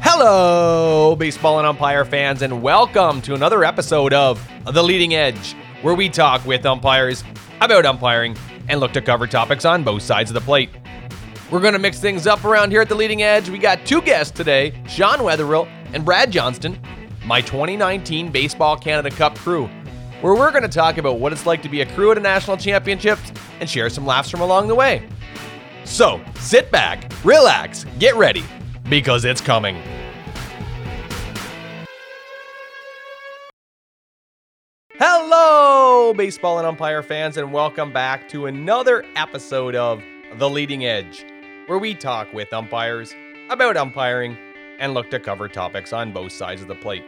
Hello, baseball and umpire fans, and welcome to another episode of The Leading Edge, where we talk with umpires about umpiring and look to cover topics on both sides of the plate. We're going to mix things up around here at The Leading Edge. We got two guests today Sean Weatherill and Brad Johnston, my 2019 Baseball Canada Cup crew, where we're going to talk about what it's like to be a crew at a national championships and share some laughs from along the way. So sit back, relax, get ready, because it's coming. Hello, baseball and umpire fans, and welcome back to another episode of The Leading Edge, where we talk with umpires about umpiring and look to cover topics on both sides of the plate.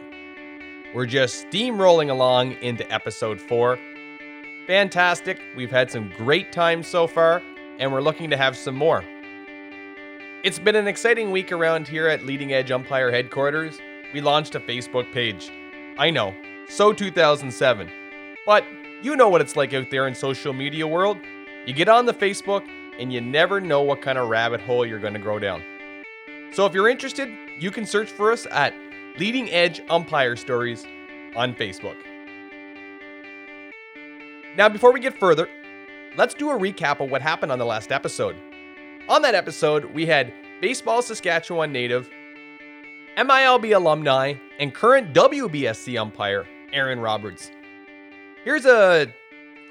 We're just steamrolling along into episode four. Fantastic. We've had some great times so far, and we're looking to have some more. It's been an exciting week around here at Leading Edge Umpire Headquarters. We launched a Facebook page. I know, so 2007. But you know what it's like out there in social media world. You get on the Facebook and you never know what kind of rabbit hole you're going to go down. So if you're interested, you can search for us at Leading Edge Umpire Stories on Facebook. Now, before we get further, let's do a recap of what happened on the last episode. On that episode, we had Baseball Saskatchewan native, MILB alumni, and current WBSC umpire Aaron Roberts. Here's a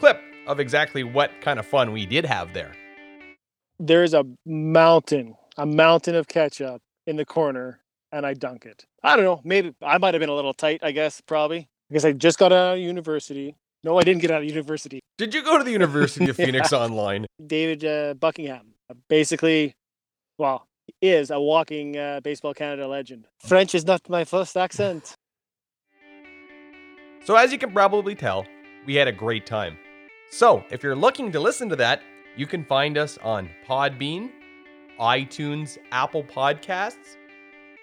clip of exactly what kind of fun we did have there. There's a mountain, a mountain of ketchup in the corner, and I dunk it. I don't know. Maybe I might have been a little tight, I guess, probably. Because I just got out of university. No, I didn't get out of university. Did you go to the University of Yeah. Phoenix online? David uh, Buckingham, basically, well, is a walking uh, Baseball Canada legend. French is not my first accent. So, as you can probably tell, we had a great time. So, if you're looking to listen to that, you can find us on Podbean, iTunes, Apple Podcasts,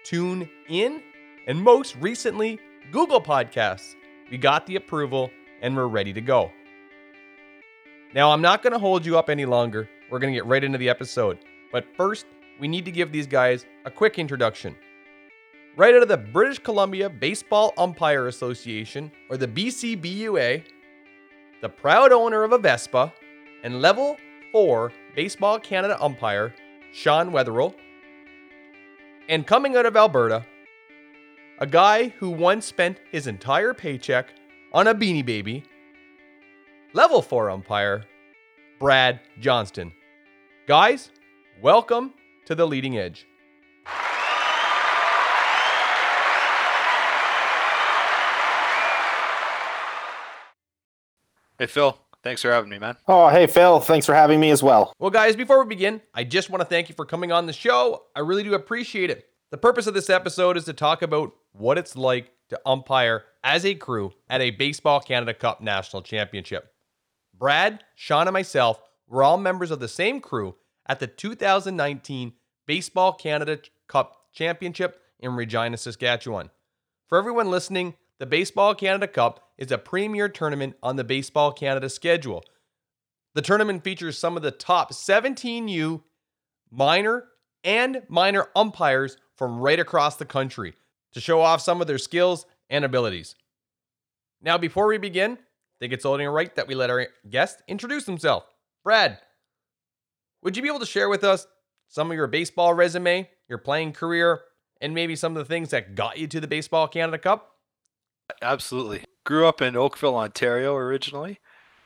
Tune In, and most recently, Google Podcasts. We got the approval and we're ready to go. Now, I'm not going to hold you up any longer. We're going to get right into the episode. But first, we need to give these guys a quick introduction. Right out of the British Columbia Baseball Umpire Association, or the BCBUA, the proud owner of a Vespa, and level 4 Baseball Canada umpire, Sean Weatherill. And coming out of Alberta, a guy who once spent his entire paycheck on a beanie baby, level 4 umpire, Brad Johnston. Guys, welcome to the leading edge. Hey Phil, thanks for having me, man. Oh, hey, Phil. Thanks for having me as well. Well, guys, before we begin, I just want to thank you for coming on the show. I really do appreciate it. The purpose of this episode is to talk about what it's like to umpire as a crew at a Baseball Canada Cup National Championship. Brad, Sean, and myself were all members of the same crew at the 2019 Baseball Canada Cup Championship in Regina, Saskatchewan. For everyone listening, the Baseball Canada Cup is a premier tournament on the Baseball Canada schedule. The tournament features some of the top 17U minor and minor umpires from right across the country to show off some of their skills and abilities. Now, before we begin, I think it's only right that we let our guest introduce himself. Brad, would you be able to share with us some of your baseball resume, your playing career, and maybe some of the things that got you to the Baseball Canada Cup? Absolutely. Grew up in Oakville, Ontario originally.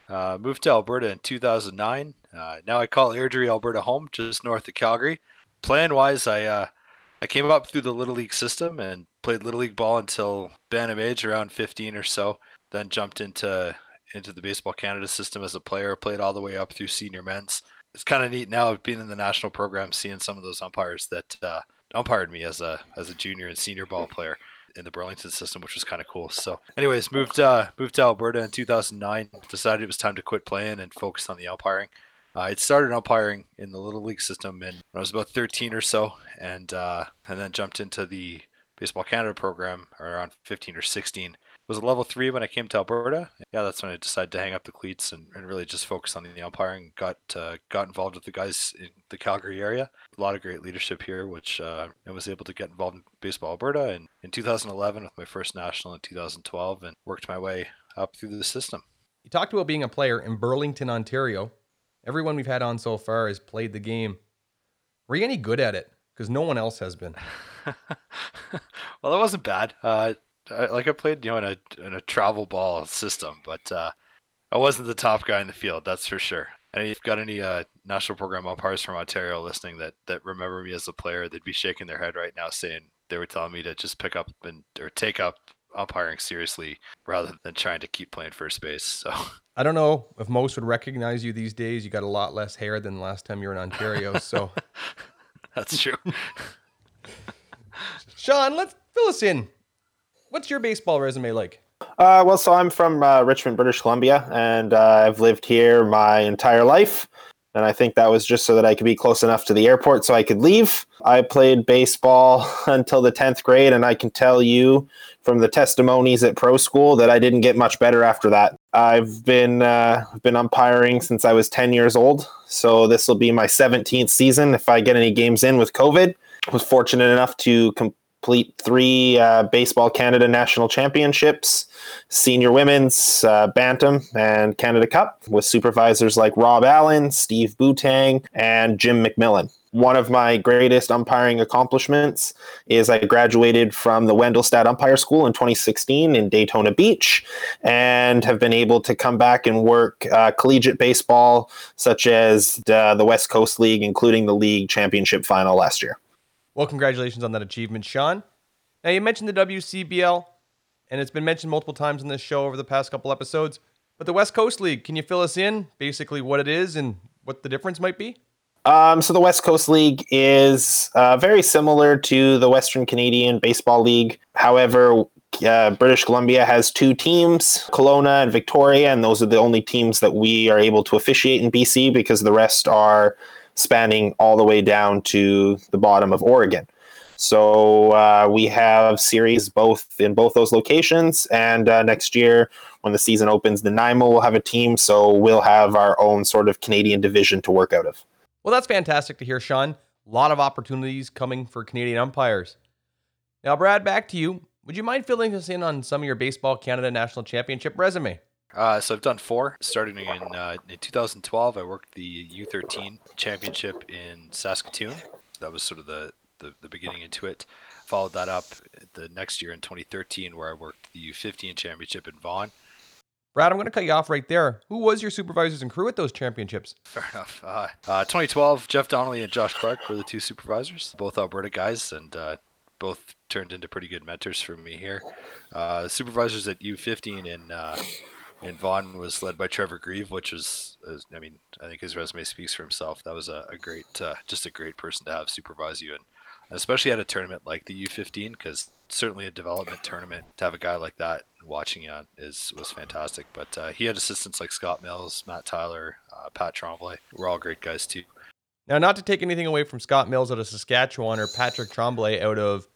Uh, moved to Alberta in 2009. Uh, now I call Airdrie, Alberta home, just north of Calgary. Plan wise, I uh, I came up through the Little League system and played Little League ball until bantam age, around 15 or so. Then jumped into into the Baseball Canada system as a player. Played all the way up through senior men's. It's kind of neat now being in the national program, seeing some of those umpires that uh, umpired me as a as a junior and senior ball player in the Burlington system, which was kind of cool. So, anyways, moved uh, moved to Alberta in 2009. Decided it was time to quit playing and focus on the umpiring. Uh, I'd started umpiring in the little league system when I was about 13 or so, and uh, and then jumped into the Baseball Canada program around 15 or 16. Was a level three when I came to Alberta. Yeah, that's when I decided to hang up the cleats and, and really just focus on the umpiring. Got uh, got involved with the guys in the Calgary area. A lot of great leadership here, which uh, I was able to get involved in baseball Alberta and in 2011 with my first national in 2012 and worked my way up through the system. You talked about being a player in Burlington, Ontario. Everyone we've had on so far has played the game. Were you any good at it? Because no one else has been. well, that wasn't bad. Uh, I, like I played, you know, in a in a travel ball system, but uh, I wasn't the top guy in the field. That's for sure. And if you've got any uh, national program umpires from Ontario listening that that remember me as a player, they'd be shaking their head right now, saying they were telling me to just pick up and or take up umpiring seriously rather than trying to keep playing first base. So I don't know if most would recognize you these days. You got a lot less hair than last time you were in Ontario. So that's true. Sean, let's fill us in. What's your baseball resume like? Uh, well, so I'm from uh, Richmond, British Columbia, and uh, I've lived here my entire life. And I think that was just so that I could be close enough to the airport so I could leave. I played baseball until the 10th grade, and I can tell you from the testimonies at pro school that I didn't get much better after that. I've been uh, been umpiring since I was 10 years old, so this will be my 17th season if I get any games in with COVID. Was fortunate enough to complete three uh, Baseball Canada National Championships, Senior Women's, uh, Bantam, and Canada Cup with supervisors like Rob Allen, Steve Bootang, and Jim McMillan. One of my greatest umpiring accomplishments is I graduated from the Wendelstedt Umpire School in 2016 in Daytona Beach and have been able to come back and work uh, collegiate baseball, such as uh, the West Coast League, including the league championship final last year. Well, congratulations on that achievement, Sean. Now, you mentioned the WCBL, and it's been mentioned multiple times in this show over the past couple episodes. But the West Coast League, can you fill us in basically what it is and what the difference might be? Um, so the West Coast League is uh, very similar to the Western Canadian Baseball League. However, uh, British Columbia has two teams, Kelowna and Victoria, and those are the only teams that we are able to officiate in BC because the rest are spanning all the way down to the bottom of Oregon. So uh, we have series both in both those locations, and uh, next year when the season opens, the Nanaimo will have a team, so we'll have our own sort of Canadian division to work out of. Well, that's fantastic to hear, Sean. A lot of opportunities coming for Canadian umpires. Now, Brad, back to you. Would you mind filling us in on some of your Baseball Canada National Championship resume? Uh, so I've done four. Starting in uh, in 2012, I worked the U13 championship in Saskatoon. That was sort of the, the, the beginning into it. Followed that up the next year in 2013, where I worked the U15 championship in Vaughan. Brad, I'm going to cut you off right there. Who was your supervisors and crew at those championships? Fair enough. Uh, uh, 2012, Jeff Donnelly and Josh Clark were the two supervisors, both Alberta guys, and uh, both turned into pretty good mentors for me here. Uh, supervisors at U15 in in Vaughan was led by Trevor Grieve, which was, I mean, I think his resume speaks for himself. That was a, a great, uh, just a great person to have supervise you, and especially at a tournament like the U15, because certainly a development tournament to have a guy like that watching you is was fantastic. But uh, he had assistants like Scott Mills, Matt Tyler, uh, Pat Tremblay. We're all great guys too. Now, not to take anything away from Scott Mills out of Saskatchewan or Patrick Tremblay out of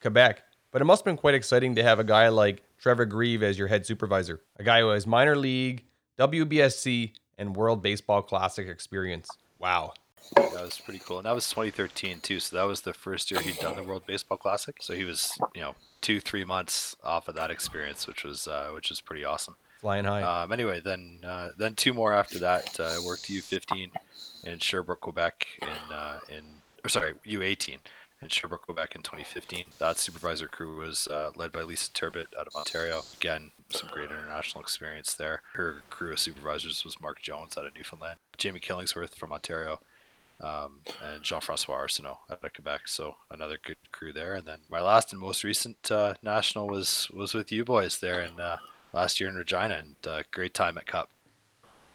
Quebec, but it must have been quite exciting to have a guy like Trevor Grieve as your head supervisor, a guy who has minor league, WBSC, and World Baseball Classic experience. Wow. That was pretty cool. And that was 2013 too. So that was the first year he'd done the World Baseball Classic. So he was, you know, two, three months off of that experience, which was, uh, which was pretty awesome. Flying high. Um, anyway, then, uh, then two more after that. Uh, I worked U15 in Sherbrooke, Quebec, in, uh, in, or sorry, U18 in Sherbrooke, Quebec in 2015. That supervisor crew was uh, led by Lisa Turbitt out of Ontario. Again, some great international experience there. Her crew of supervisors was Mark Jones out of Newfoundland, Jamie Killingsworth from Ontario, um, and Jean-Francois Arsenault out of Quebec. So another good crew there. And then my last and most recent uh, national was was with you boys there in uh, last year in Regina, and uh, great time at Cup.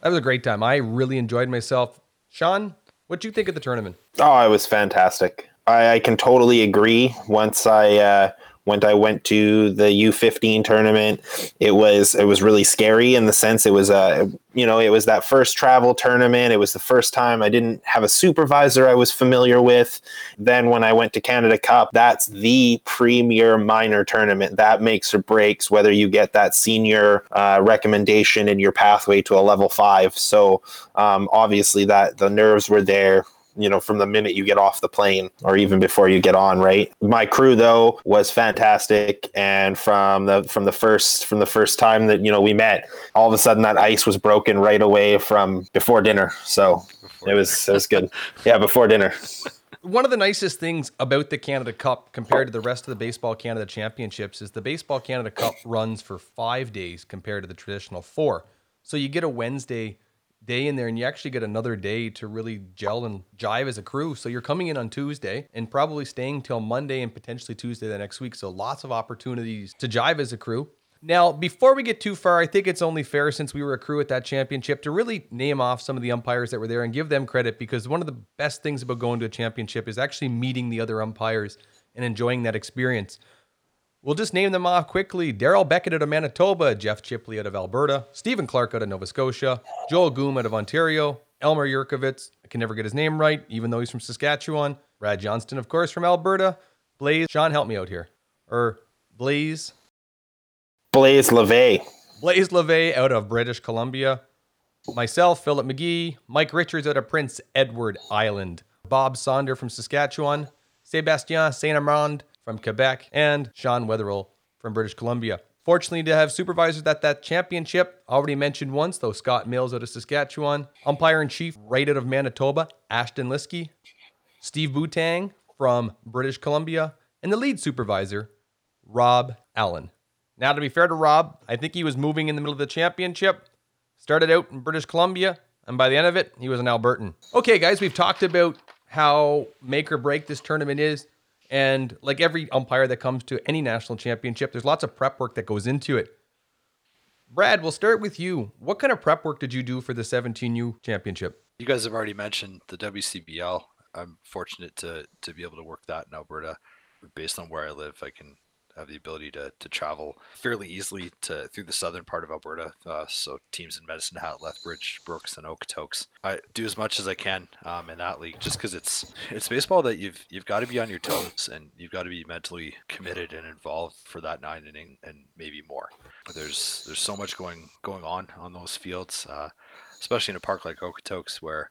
That was a great time. I really enjoyed myself. Sean, what do you think of the tournament? Oh, it was fantastic. I, I can totally agree. Once I uh, When I went to the U15 tournament, it was it was really scary in the sense it was a you know it was that first travel tournament. It was the first time I didn't have a supervisor I was familiar with. Then when I went to Canada Cup, that's the premier minor tournament that makes or breaks whether you get that senior uh, recommendation in your pathway to a level five. So um, obviously that the nerves were there you know from the minute you get off the plane or even before you get on right? My crew though was fantastic. And from the from the first from the first time that you know we met all of a sudden that ice was broken right away from before dinner. So before it was dinner. it was good. Yeah before dinner. One of the nicest things about the Canada Cup compared to the rest of the Baseball Canada Championships is the Baseball Canada Cup runs for five days compared to the traditional four. So you get a Wednesday day in there and you actually get another day to really gel and jive as a crew. So you're coming in on Tuesday and probably staying till Monday and potentially Tuesday the next week. So lots of opportunities to jive as a crew. Now, before we get too far, I think it's only fair since we were a crew at that championship to really name off some of the umpires that were there and give them credit because one of the best things about going to a championship is actually meeting the other umpires and enjoying that experience. We'll just name them off quickly. Daryl Beckett out of Manitoba, Jeff Chipley out of Alberta, Stephen Clark out of Nova Scotia, Joel Goom out of Ontario, Elmer Yurkovitz, I can never get his name right, even though he's from Saskatchewan, Brad Johnston, of course, from Alberta, Blaze, Sean, help me out here. Or Blaze. Blaze LeVay. Blaze LeVay out of British Columbia. Myself, Philip McGee, Mike Richards out of Prince Edward Island, Bob Sonder from Saskatchewan, Sebastien Saint Amand from Quebec, and Sean Weatherill from British Columbia. Fortunately, to have supervisors at that championship, already mentioned once, though Scott Mills out of Saskatchewan, umpire in chief right out of Manitoba, Ashton Liskey, Steve Boutang from British Columbia, and the lead supervisor, Rob Allen. Now, to be fair to Rob, I think he was moving in the middle of the championship, started out in British Columbia, and by the end of it, he was an Albertan. Okay, guys, we've talked about how make or break this tournament is. And like every umpire that comes to any national championship, there's lots of prep work that goes into it. Brad, we'll start with you. What kind of prep work did you do for the 17U championship? You guys have already mentioned the WCBL. I'm fortunate to to be able to work that in Alberta. Based on where I live, I can have the ability to, to travel fairly easily to through the southern part of Alberta. Uh, so teams in Medicine Hat, Lethbridge, Brooks, and Okotoks. I do as much as I can um, in that league, just because it's it's baseball that you've you've got to be on your toes and you've got to be mentally committed and involved for that nine inning and maybe more. There's there's so much going going on on those fields, uh, especially in a park like Okotoks where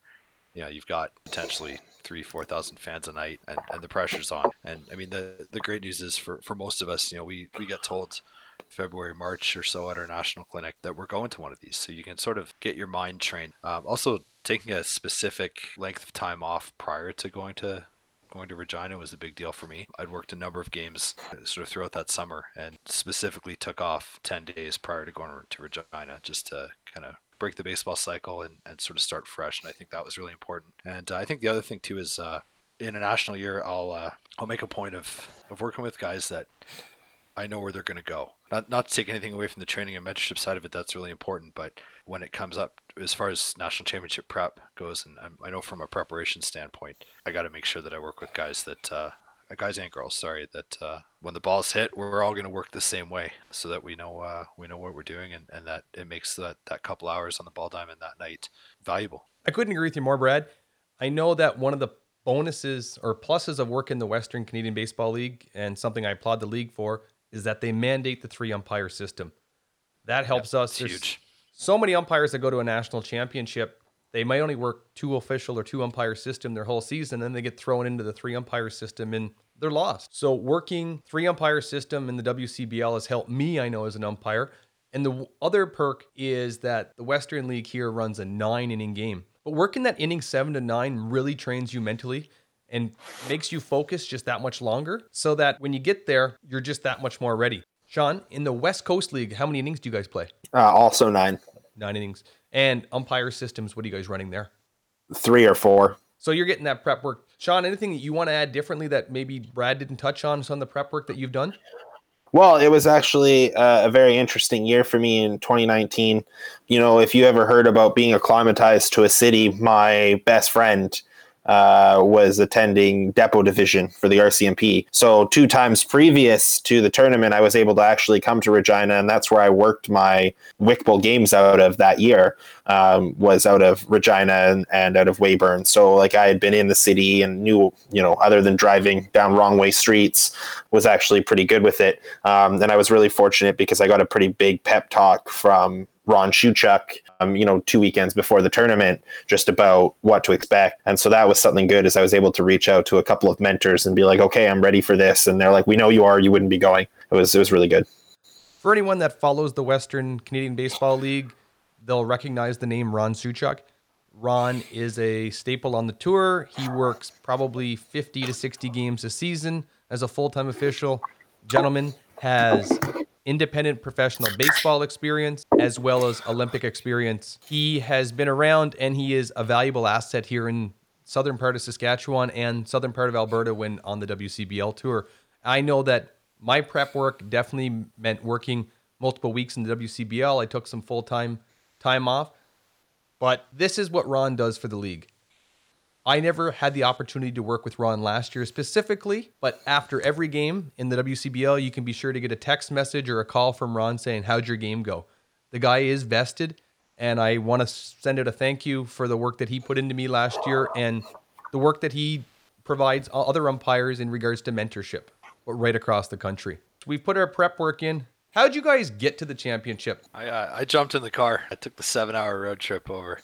you know you've got potentially three four thousand fans a night and, and the pressure's on. And i mean the the great news is for for most of us you know we we get told february march or so at our national clinic that we're going to one of these. So you can sort of get your mind trained. Um, also taking a specific length of time off prior to going to going to Regina was a big deal for me. I'd worked a number of games sort of throughout that summer and specifically took off 10 days prior to going to Regina just to kind of break the baseball cycle and, and sort of start fresh. And I think that was really important. And uh, I think the other thing too is uh, in a national year, I'll uh, I'll make a point of of working with guys that I know where they're going to go. Not not to take anything away from the training and mentorship side of it, that's really important. But when it comes up as far as national championship prep goes, and I'm, i know from a preparation standpoint, I got to make sure that I work with guys that uh, guys and girls, sorry, that uh, when the ball's hit, we're all going to work the same way, so that we know uh, we know what we're doing, and, and that it makes that that couple hours on the ball diamond that night valuable. I couldn't agree with you more, Brad. I know that one of the bonuses or pluses of working the Western Canadian Baseball League, and something I applaud the league for, is that they mandate the three umpire system. That helps us. There's huge. So many umpires that go to a national championship they might only work two official or two umpire system their whole season, then they get thrown into the three umpire system and they're lost. So working three umpire system in the WCBL has helped me, I know, as an umpire. And the other perk is that the Western League here runs a nine inning game. But working that inning seven to nine really trains you mentally and makes you focus just that much longer so that when you get there, you're just that much more ready. Sean, in the West Coast League, how many innings do you guys play? Uh, also nine. Nine innings. And umpire systems, what are you guys running there? Three or four. So you're getting that prep work. Sean, anything that you want to add differently that maybe Brad didn't touch on some of the prep work that you've done? Well, it was actually uh, a very interesting year for me in 2019. You know, if you ever heard about being acclimatized to a city, my best friend uh, was attending Depot Division for the RCMP. So two times previous to the tournament, I was able to actually come to Regina, and that's where I worked my Wickbowl games out of that year. Um, was out of Regina and, and out of Weyburn. So like I had been in the city and knew, you know, other than driving down wrong way streets, was actually pretty good with it. Um, and I was really fortunate because I got a pretty big pep talk from Ron Shuchuk, um, you know, two weekends before the tournament, just about what to expect. And so that was something good as I was able to reach out to a couple of mentors and be like, okay, I'm ready for this. And they're like, we know you are, you wouldn't be going. It was, it was really good. For anyone that follows the Western Canadian Baseball League, they'll recognize the name Ron Suchuk. Ron is a staple on the tour. He works probably 50 to 60 games a season as a full time official. Gentleman has independent professional baseball experience as well as Olympic experience. He has been around and he is a valuable asset here in southern part of Saskatchewan and southern part of Alberta when on the WCBL tour. I know that my prep work definitely meant working multiple weeks in the WCBL. I took some full time time off, but this is what Ron does for the league. I never had the opportunity to work with Ron last year specifically, but after every game in the WCBL, you can be sure to get a text message or a call from Ron saying, How'd your game go? The guy is vested, and I want to send out a thank you for the work that he put into me last year and the work that he provides other umpires in regards to mentorship right across the country. We've put our prep work in. How'd you guys get to the championship? I uh, I jumped in the car. I took the seven hour road trip over.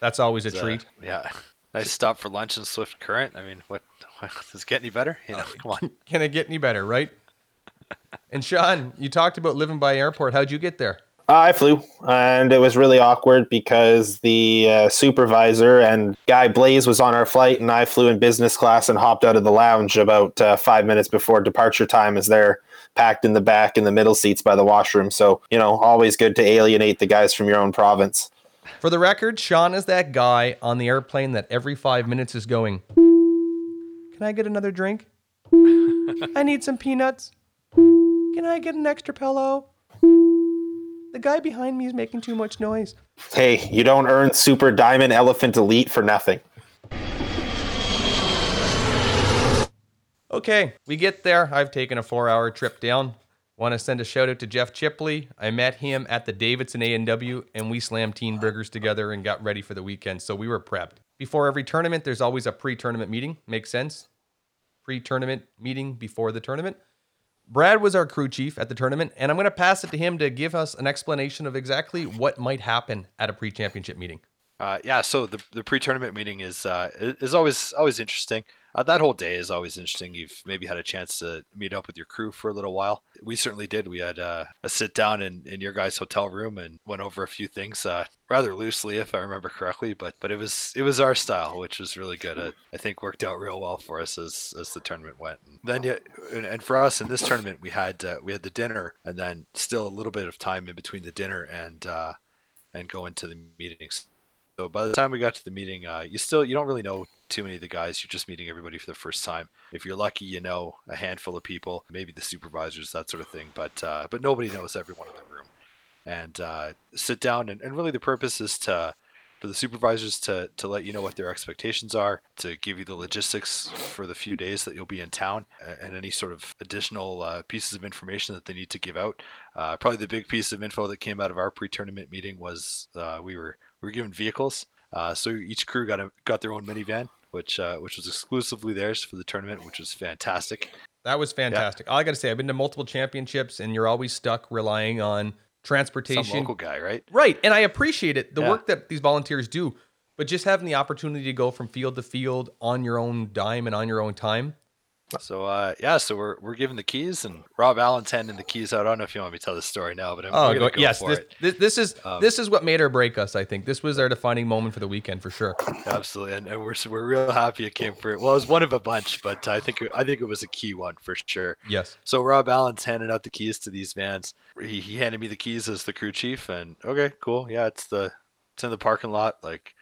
That's always a uh, treat. yeah. I stopped for lunch in Swift Current. I mean, what does it get any better? You know, come on. Can it get any better, right? and Sean, you talked about living by airport. How'd you get there? Uh, I flew, and it was really awkward because the uh, supervisor and guy Blaze was on our flight, and I flew in business class and hopped out of the lounge about uh, five minutes before departure time, as they're packed in the back in the middle seats by the washroom. So you know, always good to alienate the guys from your own province. For the record, Sean is that guy on the airplane that every five minutes is going, Can I get another drink? I need some peanuts. Can I get an extra pillow? The guy behind me is making too much noise. Hey, you don't earn Super Diamond Elephant Elite for nothing. Okay, we get there. I've taken a four hour trip down. Want to send a shout out to Jeff Chipley. I met him at the Davidson A&W and we slammed teen burgers together and got ready for the weekend. So we were prepped. Before every tournament, there's always a pre-tournament meeting. Makes sense. Pre-tournament meeting before the tournament. Brad was our crew chief at the tournament, and I'm going to pass it to him to give us an explanation of exactly what might happen at a pre-championship meeting. Uh, yeah, so the the pre-tournament meeting is uh, is always always interesting. Uh, that whole day is always interesting. You've maybe had a chance to meet up with your crew for a little while. We certainly did. We had uh, a sit down in, in your guys' hotel room and went over a few things uh, rather loosely, if I remember correctly. But but it was it was our style, which was really good. Uh, I think worked out real well for us as as the tournament went. And then yeah, and, and for us in this tournament, we had uh, we had the dinner and then still a little bit of time in between the dinner and uh, and going to the meetings. So by the time we got to the meeting, uh, you still you don't really know too many of the guys. You're just meeting everybody for the first time. If you're lucky, you know a handful of people, maybe the supervisors, that sort of thing. But uh, but nobody knows everyone in the room. And uh, sit down, and, and really the purpose is to for the supervisors to to let you know what their expectations are, to give you the logistics for the few days that you'll be in town, and any sort of additional uh, pieces of information that they need to give out. Uh, probably the big piece of info that came out of our pre-tournament meeting was uh, we were we were given vehicles. Uh, so each crew got a, got their own minivan, which uh, which was exclusively theirs for the tournament, which was fantastic. That was fantastic. All I got to say, I've been to multiple championships, and you're always stuck relying on transportation. Some local guy, right? Right. And I appreciate it, the Yeah. work that these volunteers do, but just having the opportunity to go from field to field on your own dime and on your own time. So uh, yeah, so we're we're given the keys, and Rob Allen's handing the keys out. I don't know if you want me to tell this story now, but I'm, Oh, gonna go- yes. for This, it. this, this is Um, this is what made or break us. I think this was our defining moment for the weekend for sure. Absolutely, and, and we're we're real happy it came for it. Well, it was one of a bunch, but I think it- I think it was a key one for sure. Yes. So Rob Allen's handing out the keys to these vans. He, he handed me the keys as the crew chief, and okay, cool, yeah, it's the it's in the parking lot. Like,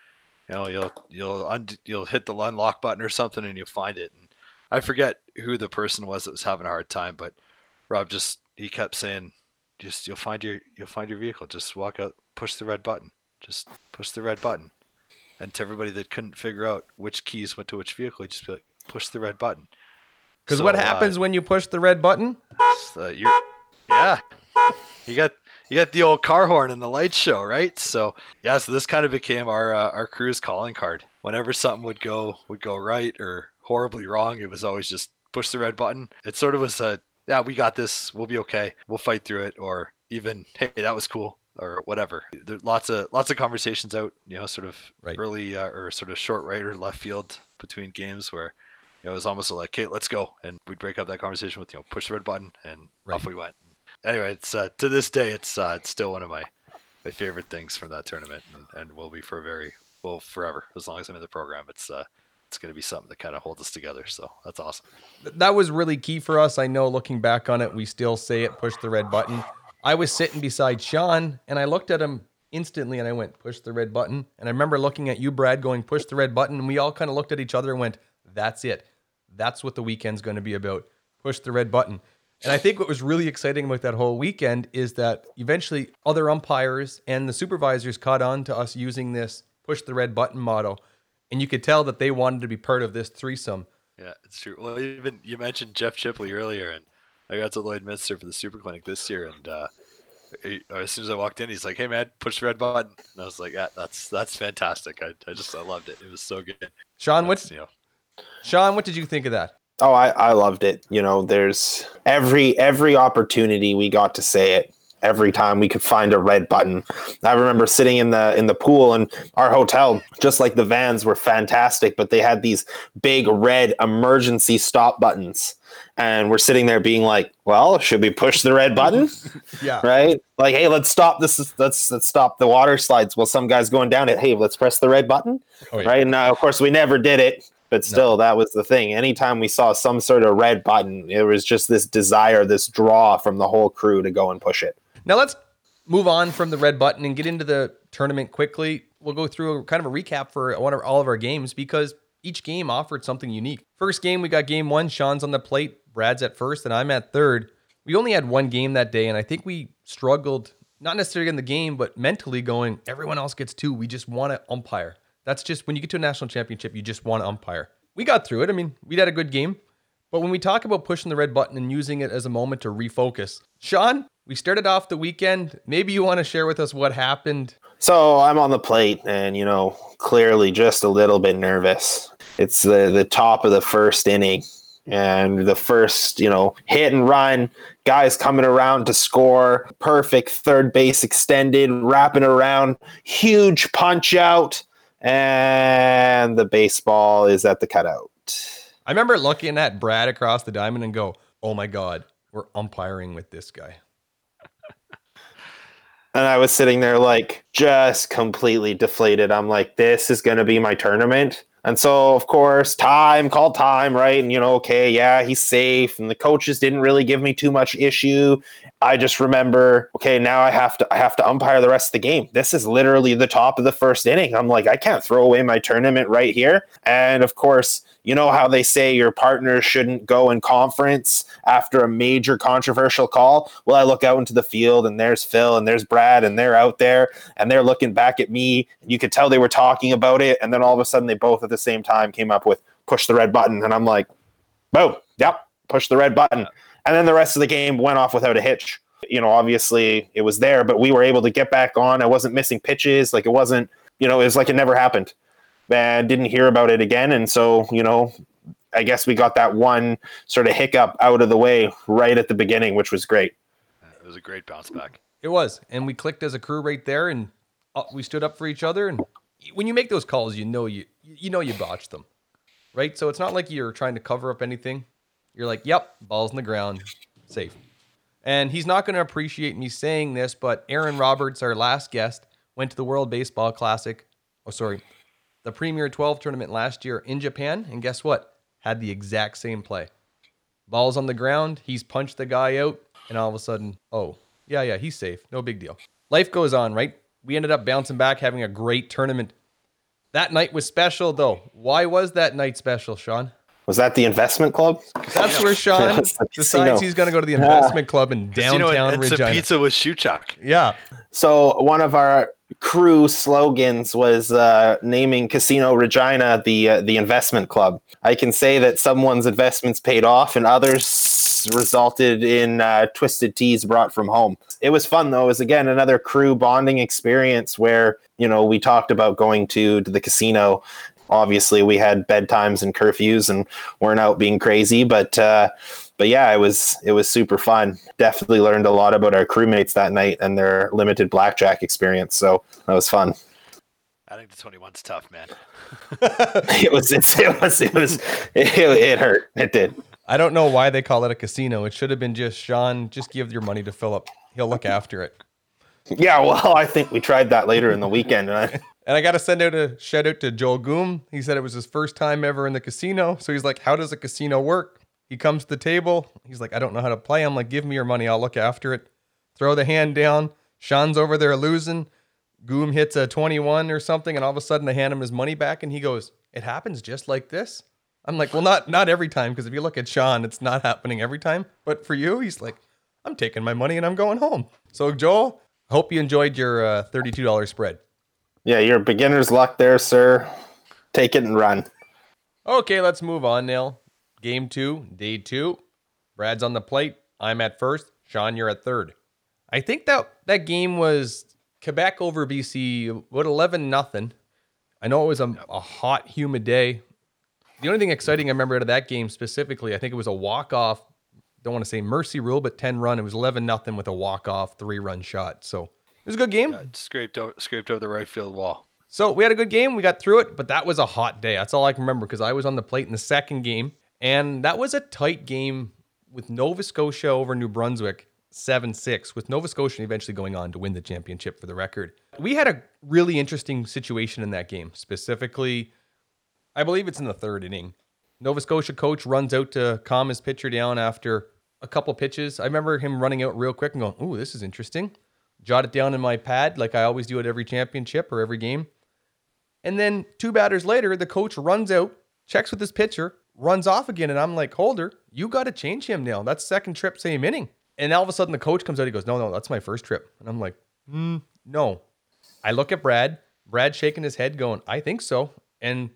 you know, you'll you'll und- you'll hit the unlock button or something, and you'll find it. And I forget who the person was that was having a hard time, but Rob just he kept saying, just you'll find your you'll find your vehicle. Just walk out, push the red button. Just push the red button. And to everybody that couldn't figure out which keys went to which vehicle, you just be like, push the red button. Because So, what uh, happens when you push the red button? So you're, yeah, you got you got the old car horn and the light show, right? So yeah, so this kind of became our uh, our crew's calling card. Whenever something would go would go right or horribly wrong, it was always just push the red button. It sort of was a yeah, we got this, we'll be okay, we'll fight through it, or even hey, that was cool, or whatever. There's lots of lots of conversations out, you know, sort of Right. early uh, or sort of short right or left field between games where. You know, it was almost like, "Okay, let's go," and we'd break up that conversation with, you know, push the red button, and Right. off we went. Anyway, it's uh, to this day, it's uh, it's still one of my my favorite things from that tournament, and, and will be for a very well forever as long as I'm in the program. It's uh, it's going to be something that kind of holds us together. So that's awesome. That was really key for us. I know looking back on it, we still say it, push the red button. I was sitting beside Sean and I looked at him instantly and I went, push the red button. And I remember looking at you, Brad, going, push the red button. And we all kind of looked at each other and went, that's it. That's what the weekend's going to be about. Push the red button. And I think what was really exciting about that whole weekend is that eventually other umpires and the supervisors caught on to us using this push the red button motto. And you could tell that they wanted to be part of this threesome. Yeah, it's true. Well, even you mentioned Jeff Chipley earlier, and I got to Lloydminster for the Super Clinic this year, and uh, he- as soon as I walked in, he's like, "Hey man, push the red button," and I was like, "Yeah, that's that's fantastic." I, I just I loved it. It was so good. Sean, what you know, Sean, what did you think of that? Oh, I, I loved it. You know, there's every every opportunity we got to say it. Every time we could find a red button. I remember sitting in the in the pool and our hotel, just like the vans were fantastic, but they had these big red emergency stop buttons. And we're sitting there being like, well, should we push the red button? Yeah. right? Like, hey, let's stop this. Let's let's stop the water slides. Well, some guy's going down it. Hey, let's press the red button, Oh, yeah. right? And uh, of course, we never did it, but still, that was the thing. Anytime we saw some sort of red button, it was just this desire, this draw from the whole crew to go and push it. Now let's move on from the red button and get into the tournament quickly. We'll go through a, kind of a recap for one of all of our games because each game offered something unique. First game, we got game one. Sean's on the plate, Brad's at first, and I'm at third. We only had one game that day, and I think we struggled, not necessarily in the game, but mentally going, everyone else gets two. We just want to umpire. That's just when you get to a national championship, you just want to umpire. We got through it. I mean, we had a good game. But when we talk about pushing the red button and using it as a moment to refocus, Sean, we started off the weekend. Maybe you want to share with us what happened. So I'm on the plate, and you know, clearly just a little bit nervous. It's the the top of the first inning, and the first you know hit and run. Guys coming around to score. Perfect third base extended, wrapping around. Huge punch out, and the baseball is at the cutout. I remember looking at Brad across the diamond and go, oh my God, we're umpiring with this guy. And I was sitting there like just completely deflated. I'm like, this is going to be my tournament. And so, of course, time called time, right? And, you know, okay, yeah, he's safe. And the coaches didn't really give me too much issue. I just remember, okay, now I have to I have to umpire the rest of the game. This is literally the top of the first inning. I'm like, I can't throw away my tournament right here. And of course, you know how they say your partner shouldn't go in conference after a major controversial call? Well, I look out into the field and there's Phil and there's Brad and they're out there and they're looking back at me. You could tell they were talking about it. And then all of a sudden they both at the same time came up with push the red button. And I'm like, boom, yep, push the red button. And then the rest of the game went off without a hitch. You know, obviously it was there, but we were able to get back on. I wasn't missing pitches. Like it wasn't, you know, it was like it never happened. And didn't hear about it again. And so, you know, I guess we got that one sort of hiccup out of the way right at the beginning, which was great. it was a great bounce back. It was. And we clicked as a crew right there and uh, we stood up for each other. And when you make those calls, you know you you know you botched them. Right? So it's not like you're trying to cover up anything. You're like, yep, ball's in the ground, safe. And he's not going to appreciate me saying this, but Aaron Roberts, our last guest, went to the World Baseball Classic. Oh, sorry, the Premier 12 tournament last year in Japan. And guess what? Had the exact same play. Ball's on the ground. He's punched the guy out. And all of a sudden, oh, yeah, yeah, he's safe. No big deal. Life goes on, right? We ended up bouncing back, having a great tournament. That night was special, though. Why was that night special, Sean? Was that the investment club? That's where Sean decides he's going to go to the Yeah. investment club in Casino downtown and, and some Regina. pizza with shoe chuck. Yeah. So one of our crew slogans was uh, naming Casino Regina the uh, the investment club. I can say that someone's investments paid off, and others resulted in uh, twisted teas brought from home. It was fun though. It was again another crew bonding experience where you know we talked about going to, to the casino. Obviously, we had bedtimes and curfews and weren't out being crazy, but. Uh, but yeah, it was it was super fun. Definitely learned a lot about our crewmates that night and their limited blackjack experience. So that was fun. Adding to 21's tough, man. It was it's, it was it was it, it hurt. It did. I don't know why they call it a casino. It should have been just Sean, just give your money to Philip. He'll look after it. Yeah, well, I think we tried that later in the weekend. And I, And I got to send out a shout out to Joel Goom. He said it was his first time ever in the casino. So he's like, How does a casino work? He comes to the table. He's like, I don't know how to play. I'm like, Give me your money. I'll look after it. Throw the hand down. Sean's over there losing. Goom hits a 21 or something. And all of a sudden, I hand him his money back. And he goes, It happens just like this. I'm like, Well, not, not every time. Because if you look at Sean, it's not happening every time. But for you, he's like, I'm taking my money and I'm going home. So, Joel, hope you enjoyed your uh, $32 spread. Yeah, you're beginner's luck there, sir. Take it and run. Okay, let's move on now. Game two, day two. Brad's on the plate. I'm at first. Sean, you're at third. I think that that game was Quebec over BC, what eleven nothing. I know it was a, a hot, humid day. The only thing exciting I remember out of that game specifically, I think it was a walk off. Don't want to say mercy rule, but ten run. It was eleven nothing with a walk off three run shot. So it was a good game. Uh, scraped over, scraped over the right field wall. So we had a good game. We got through it, but that was a hot day. That's all I can remember because I was on the plate in the second game, and that was a tight game with Nova Scotia over New Brunswick, 7 6, with Nova Scotia eventually going on to win the championship for the record. We had a really interesting situation in that game. Specifically, I believe it's in the third inning. Nova Scotia coach runs out to calm his pitcher down after a couple pitches. I remember him running out real quick and going, Ooh, this is interesting. Jot it down in my pad like I always do at every championship or every game. And then two batters later, the coach runs out, checks with his pitcher, runs off again. And I'm like, Holder, you got to change him now. That's second trip, same inning. And all of a sudden, the coach comes out. He goes, No, no, that's my first trip. And I'm like, mm, No. I look at Brad. Brad shaking his head, going, I think so. And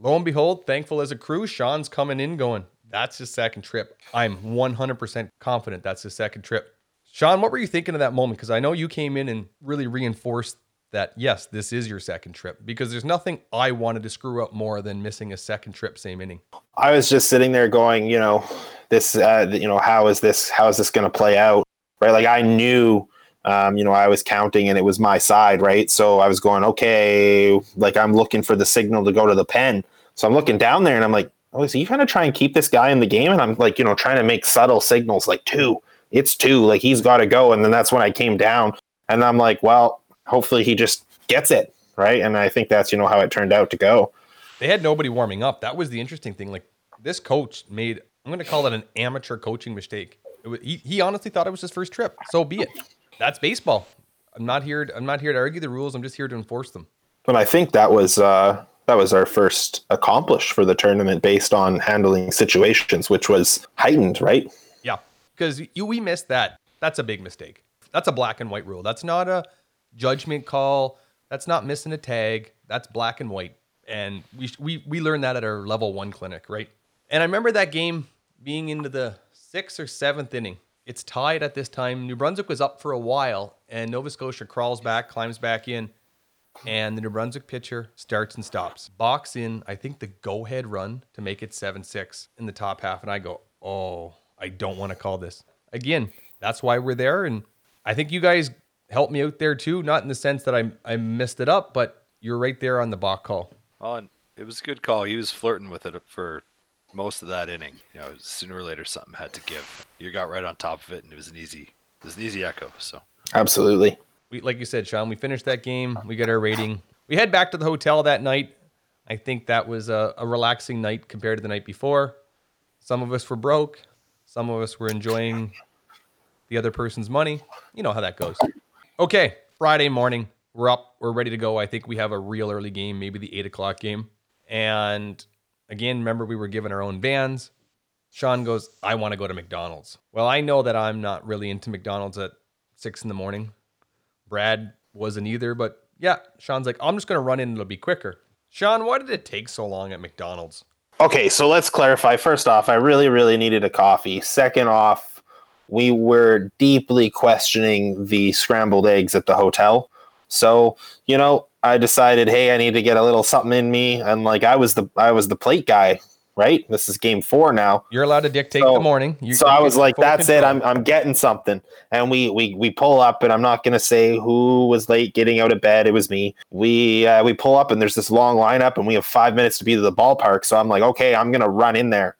lo and behold, thankful as a crew, Sean's coming in going, That's his second trip. I'm 100% confident that's his second trip. Sean, what were you thinking of that moment? Because I know you came in and really reinforced that, yes, this is your second trip. Because there's nothing I wanted to screw up more than missing a second trip, same inning. I was just sitting there going, you know, this, uh, you know, how is this, how is this going to play out? Right. Like I knew, um, you know, I was counting and it was my side. Right. So I was going, okay, like I'm looking for the signal to go to the pen. So I'm looking down there and I'm like, oh, so you kind of try and keep this guy in the game? And I'm like, you know, trying to make subtle signals like two, it's two, like he's got to go. And then that's when I came down and I'm like, well, hopefully he just gets it. Right. And I think that's, you know, how it turned out to go. They had nobody warming up. That was the interesting thing. Like this coach made, I'm going to call it an amateur coaching mistake. It was, he, he honestly thought it was his first trip. So be it. That's baseball. I'm not here. I'm not here to argue the rules. I'm just here to enforce them. But I think that was uh, that was our first accomplished for the tournament based on handling situations, which was heightened, right? Because we missed that. That's a big mistake. That's a black and white rule. That's not a judgment call. That's not missing a tag. That's black and white. And we we we learned that at our level one clinic, right? And I remember that game being into the sixth or seventh inning. It's tied at this time. New Brunswick was up for a while, and Nova Scotia crawls back, climbs back in, and the New Brunswick pitcher starts and stops. Box in, I think, the go ahead run to make it 7 6 in the top half. And I go, oh, I don't want to call this. Again, that's why we're there. And I think you guys helped me out there too, not in the sense that I, I messed it up, but you're right there on the balk call. Well, and it was a good call. He was flirting with it for most of that inning. You know, sooner or later something had to give. You got right on top of it, and it was an easy, it was an easy echo. So Absolutely. we like you said, Sean, we finished that game. We got our rating. We head back to the hotel that night. I think that was a, a relaxing night compared to the night before. Some of us were broke. Some of us were enjoying the other person's money. You know how that goes. Okay, Friday morning, we're up. We're ready to go. I think we have a real early game, maybe the eight o'clock game. And Again, remember we were given our own vans. Sean goes, I want to go to McDonald's. Well, I know that I'm not really into McDonald's at six in the morning. Brad wasn't either, but yeah, Sean's like, I'm just going to run in, it'll be quicker. Sean, why did it take so long at McDonald's? Okay, so let's clarify. First off, I really, really needed a coffee. Second off, we were deeply questioning the scrambled eggs at the hotel. So, you know, I decided, hey, I need to get a little something in me. And like I was the I was the plate guy, right? This is game four now. You're allowed to dictate So- the morning. You, so you I was like, "That's it. I'm I'm getting something." And we we we pull up, and I'm not gonna say who was late getting out of bed. It was me. We uh, we pull up, and there's this long lineup, and we have five minutes to be to the ballpark. So I'm like, "Okay, I'm gonna run in there."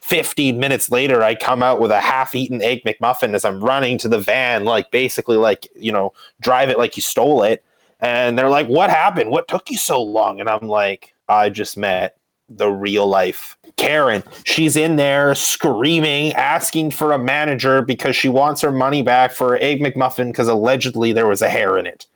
15 minutes later, I come out with a half-eaten egg McMuffin as I'm running to the van, like basically like you know, drive it like you stole it. And they're like, "What happened? What took you so long?" And I'm like, "I just met the real life Karen. She's in there screaming, asking for a manager because she wants her money back for egg McMuffin because allegedly there was a hair in it.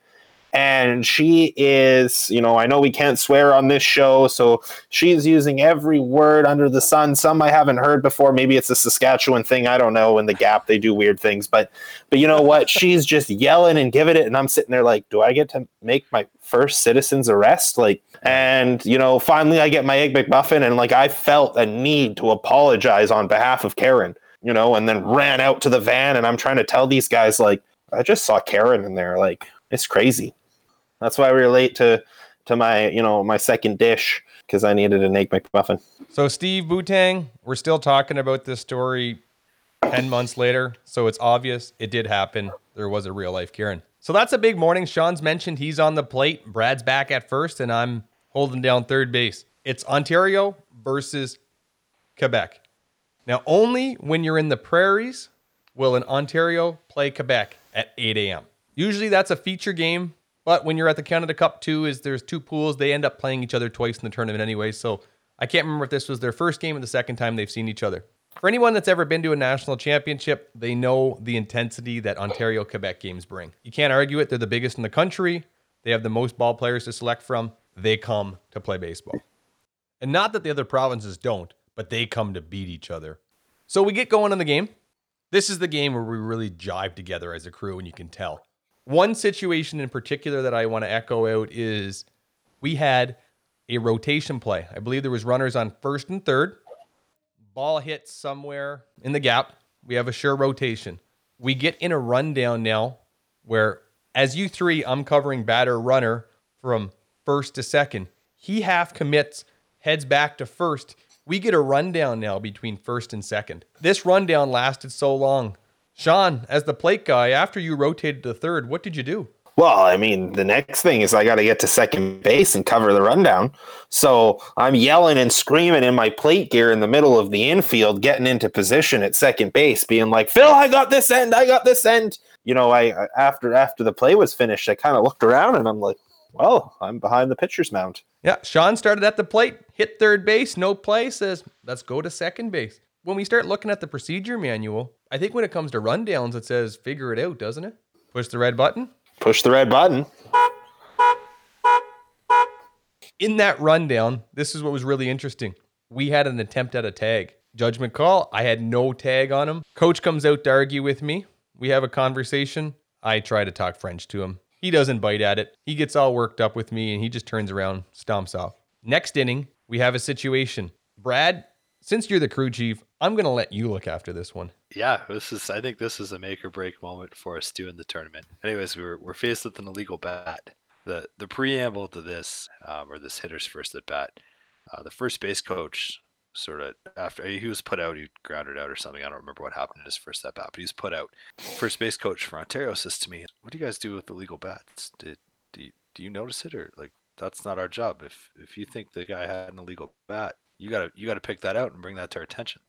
And she is, you know, I know we can't swear on this show, so she's using every word under the sun. Some I haven't heard before. Maybe it's a Saskatchewan thing. I don't know. In the Gap, they do weird things, but, but you know what? She's just yelling and giving it, and I'm sitting there like, do I get to make my first citizen's arrest? Like, and you know, finally I get my egg McMuffin, and like I felt a need to apologize on behalf of Karen, you know, and then ran out to the van, and I'm trying to tell these guys like, I just saw Karen in there, like it's crazy. That's why we were late to to my you know my second dish because I needed an egg McMuffin. So, Steve Butang, we're still talking about this story 10 months later. So, it's obvious it did happen. There was a real life Karen. So, that's a big morning. Sean's mentioned he's on the plate. Brad's back at first, and I'm holding down third base. It's Ontario versus Quebec. Now, only when you're in the prairies will an Ontario play Quebec at 8 a.m. Usually that's a feature game, but when you're at the Canada Cup too, is there's two pools. They end up playing each other twice in the tournament anyway. So I can't remember if this was their first game or the second time they've seen each other. For anyone that's ever been to a national championship, they know the intensity that Ontario Quebec games bring. You can't argue it. They're the biggest in the country. They have the most ball players to select from. They come to play baseball. And not that the other provinces don't, but they come to beat each other. So we get going on the game. This is the game where we really jive together as a crew, and you can tell. One situation in particular that I want to echo out is we had a rotation play. I believe there was runners on first and third. Ball hits somewhere in the gap. We have a sure rotation. We get in a rundown now where as you three, I'm covering batter runner from first to second. He half commits, heads back to first. We get a rundown now between first and second. This rundown lasted so long. Sean, as the plate guy, after you rotated to third, what did you do? Well, I mean, the next thing is I got to get to second base and cover the rundown. So I'm yelling and screaming in my plate gear in the middle of the infield, getting into position at second base, being like, "Phil, I got this end. I got this end." You know, I after after the play was finished, I kind of looked around and I'm like, "Well, I'm behind the pitcher's mound." Yeah, Sean started at the plate, hit third base, no play, says, let's go to second base. When we start looking at the procedure manual, I think when it comes to rundowns, it says figure it out, doesn't it? Push the red button. Push the red button. In that rundown, this is what was really interesting. We had an attempt at a tag. Judgment call. I had no tag on him. Coach comes out to argue with me. We have a conversation. I try to talk French to him. He doesn't bite at it. He gets all worked up with me and he just turns around, stomps off. Next inning, we have a situation. Brad, since you're the crew chief, I'm going to let you look after this one. Yeah, this is. I think this is a make or break moment for us doing the tournament. Anyways, we were we're faced with an illegal bat. the The preamble to this, um, or this hitter's first at bat, uh, the first base coach sort of after he was put out, he grounded out or something. I don't remember what happened in his first at bat, but he was put out. First base coach for Ontario says to me, "What do you guys do with illegal bats? Did do you, do you notice it or like that's not our job? If if you think the guy had an illegal bat, you gotta you gotta pick that out and bring that to our attention."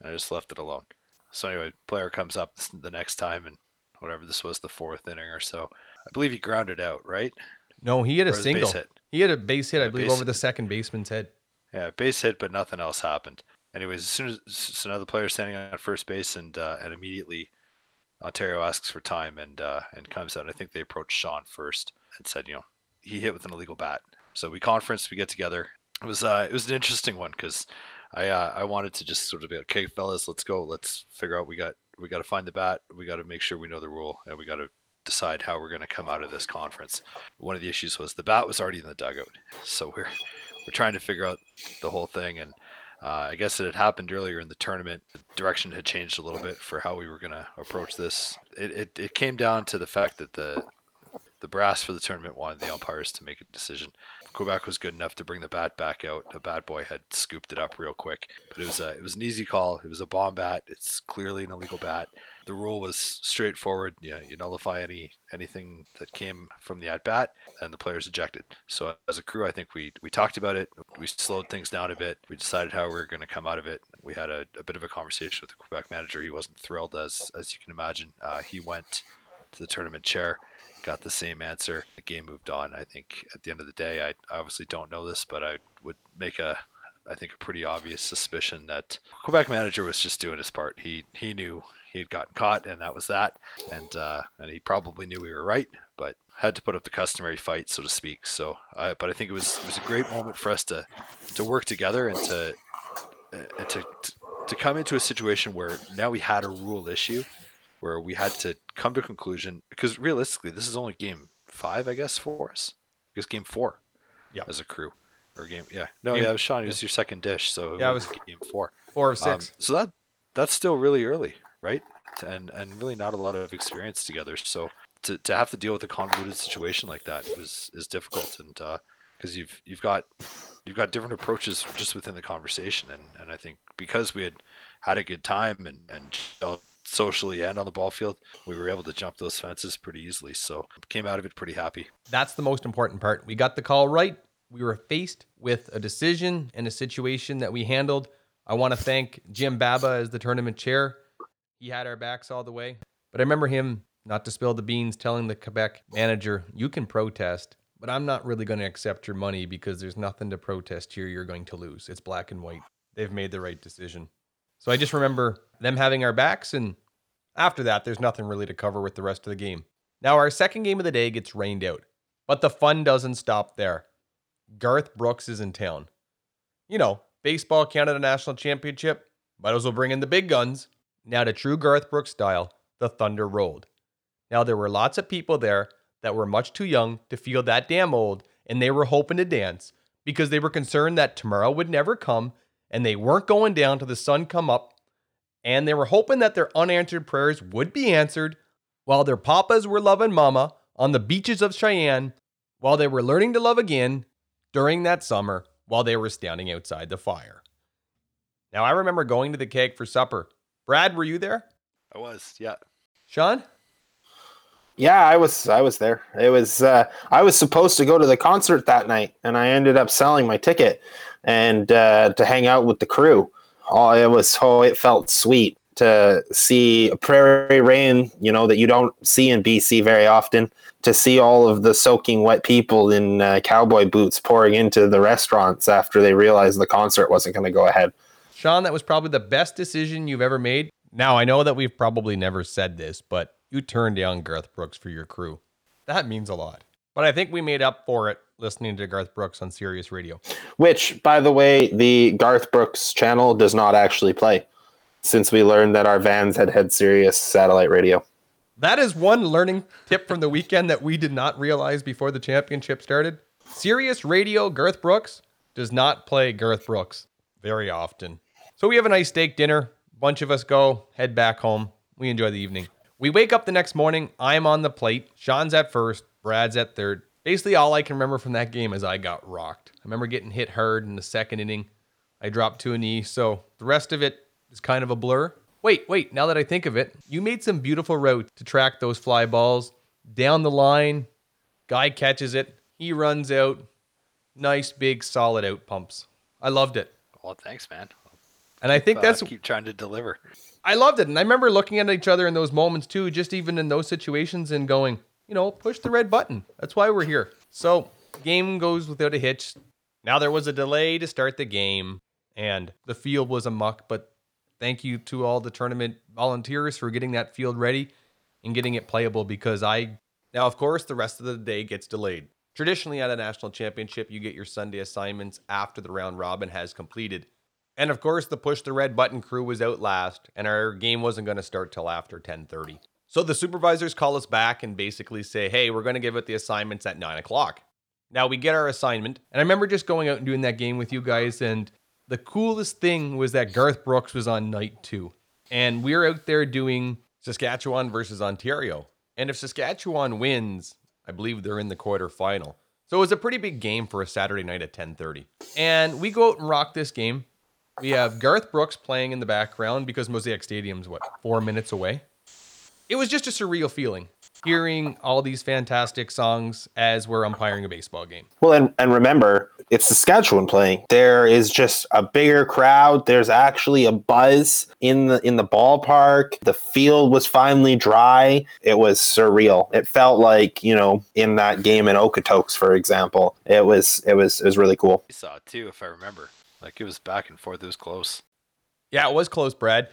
And I just left it alone. So anyway, player comes up the next time and whatever this was the fourth inning or so. I believe he grounded out, right? No, he had a single. hit? He had a base hit, I believe, over the second baseman's head. Yeah, base hit, but nothing else happened. Anyways, as soon as so now the player's standing on first base, and uh, and immediately Ontario asks for time and uh, and comes out. I think they approached Sean first and said, you know, he hit with an illegal bat. So we conference, we get together. It was uh, it was an interesting one because I uh, I wanted to just sort of be okay, fellas, let's go. Let's figure out we got we got to find the bat. We got to make sure we know the rule, and we got to decide how we're going to come out of this conference. One of the issues was the bat was already in the dugout, so we're we're trying to figure out the whole thing. And uh, I guess it had happened earlier in the tournament. The direction had changed a little bit for how we were going to approach this. It, it it came down to the fact that the the brass for the tournament wanted the umpires to make a decision. Quebec was good enough to bring the bat back out. The bat boy had scooped it up real quick, but it was a it was an easy call. It was a bomb bat. It's clearly an illegal bat. The rule was straightforward. Yeah, you nullify any anything that came from the at bat, and the players ejected. So as a crew, I think we we talked about it. We slowed things down a bit. We decided how we were going to come out of it. We had a, a, bit of a conversation with the Quebec manager. He wasn't thrilled, as as you can imagine. Uh, he went to the tournament chair got the same answer. The game moved on. I think at the end of the day, I obviously don't know this, but I would make a, I think a pretty obvious suspicion that Quebec manager was just doing his part. He he knew he had gotten caught, and that was that. And uh, and he probably knew we were right, but had to put up the customary fight, so to speak. So, I, but I think it was it was a great moment for us to to work together and to uh, to to come into a situation where now we had a rule issue where we had to come to a conclusion because realistically, this is only game five, I guess, for us. Because game four, yeah, as a crew, or game, yeah, no, game, yeah, it was Sean. It was your second dish, so yeah, it was game four, four of six. Um, so that that's still really early, right? And and really not a lot of experience together. So to, to have to deal with a convoluted situation like that was is difficult, and because uh, you've you've got you've got different approaches just within the conversation, and and I think because we had had a good time and and socially and on the ball field, we were able to jump those fences pretty easily. So came out of it pretty happy. That's the most important part. We got the call right. We were faced with a decision and a situation that we handled. I want to thank Jim Baba as the tournament chair. He had our backs all the way. But I remember him, not to spill the beans, telling the Quebec manager, You can protest, but I'm not really going to accept your money because there's nothing to protest here. You're going to lose. It's black and white. They've made the right decision. So I just remember them having our backs, and after that, there's nothing really to cover with the rest of the game. Now, our second game of the day gets rained out, but the fun doesn't stop there. Garth Brooks is in town. You know, Baseball Canada National Championship, might as well bring in the big guns. Now, to true Garth Brooks style, the Thunder rolled. Now, there were lots of people there that were much too young to feel that damn old, and they were hoping to dance because they were concerned that tomorrow would never come and they weren't going down till the sun come up, and they were hoping that their unanswered prayers would be answered while their papas were loving mama on the beaches of Cheyenne, while they were learning to love again during that summer while they were standing outside the fire. Now, I remember going to the keg for supper. Brad, were you there? I was, yeah. Sean? Yeah, I was I was there. It was uh, I was supposed to go to the concert that night and I ended up selling my ticket and uh, to hang out with the crew. Oh, it was oh, it felt sweet to see a prairie rain, you know, that you don't see in BC very often. To see all of the soaking wet people in uh, cowboy boots pouring into the restaurants after they realized the concert wasn't going to go ahead. Sean, that was probably the best decision you've ever made. Now, I know that we've probably never said this, but you turned down Garth Brooks for your crew. That means a lot. But I think we made up for it listening to Garth Brooks on Sirius Radio. Which, by the way, the Garth Brooks channel does not actually play since we learned that our vans had had Sirius satellite radio. That is one learning tip from the weekend that we did not realize before the championship started. Sirius Radio Garth Brooks does not play Garth Brooks very often. So we have a nice steak dinner. A bunch of us go, head back home. We enjoy the evening. We wake up the next morning. I'm on the plate. Sean's at first. Brad's at third basically all I can remember from that game is I got rocked. I remember getting hit hard in the second inning. I dropped to a knee. So the rest of it is kind of a blur. Wait, wait, now that I think of it, you made some beautiful routes to track those fly balls down the line. Guy catches it. He runs out. Nice, big, solid out pumps. I loved it. Well, thanks, man. And I think uh, that's keep trying to deliver. I loved it, and I remember looking at each other in those moments too, just even in those situations, and going, you know, push the red button. That's why we're here. So, game goes without a hitch. Now there was a delay to start the game, and the field was a muck, but thank you to all the tournament volunteers for getting that field ready and getting it playable because I now of course the rest of the day gets delayed. Traditionally, at a national championship, you get your Sunday assignments after the round robin has completed. And of course, the push the red button crew was out last, and our game wasn't going to start till after 10:30. So the supervisors call us back and basically say, "Hey, we're going to give out the assignments at nine o'clock." Now we get our assignment, and I remember just going out and doing that game with you guys, and the coolest thing was that Garth Brooks was on night two, and we are out there doing Saskatchewan versus Ontario. And if Saskatchewan wins, I believe they're in the quarterfinal. So it was a pretty big game for a Saturday night at 10:30. And we go out and rock this game. We have Garth Brooks playing in the background because Mosaic Stadium's what, four minutes away? It was just a surreal feeling hearing all these fantastic songs as we're umpiring a baseball game. Well, and, and remember, it's Saskatchewan playing. There is just a bigger crowd. There's actually a buzz in the in the ballpark. The field was finally dry. It was surreal. It felt like you know in that game in Okotoks, for example. It was it was it was really cool. I saw it too, if I remember. Like it was back and forth. It was close. Yeah, it was close, Brad.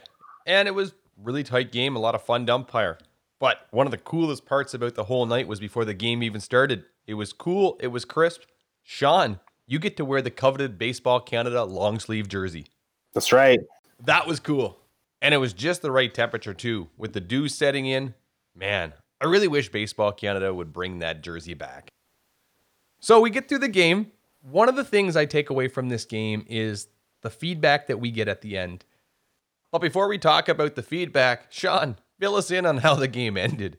And it was really tight game, a lot of fun to umpire. But one of the coolest parts about the whole night was before the game even started. It was cool, it was crisp. Sean, you get to wear the coveted Baseball Canada long sleeve jersey. That's right. That was cool. And it was just the right temperature, too, with the dew setting in. Man, I really wish Baseball Canada would bring that jersey back. So we get through the game. One of the things I take away from this game is the feedback that we get at the end. But before we talk about the feedback, Sean, fill us in on how the game ended.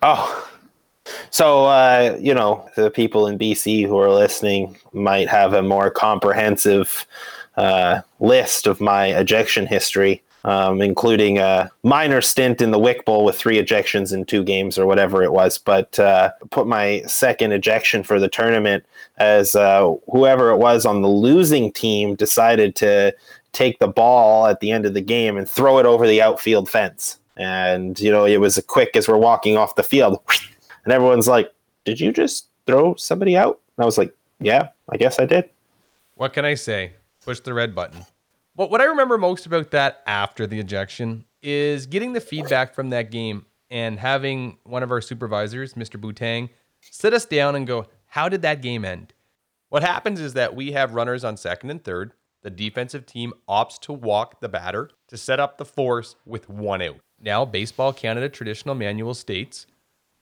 Oh, so uh, you know the people in BC who are listening might have a more comprehensive uh, list of my ejection history, um, including a minor stint in the Wick Bowl with three ejections in two games or whatever it was. But uh, put my second ejection for the tournament as uh, whoever it was on the losing team decided to take the ball at the end of the game and throw it over the outfield fence. And you know it was as quick as we're walking off the field, and everyone's like, "Did you just throw somebody out?" And I was like, "Yeah, I guess I did." What can I say? Push the red button. But what I remember most about that after the ejection is getting the feedback from that game and having one of our supervisors, Mr. Boutang, sit us down and go, How did that game end? What happens is that we have runners on second and third. The defensive team opts to walk the batter to set up the force with one out. Now, Baseball Canada traditional manual states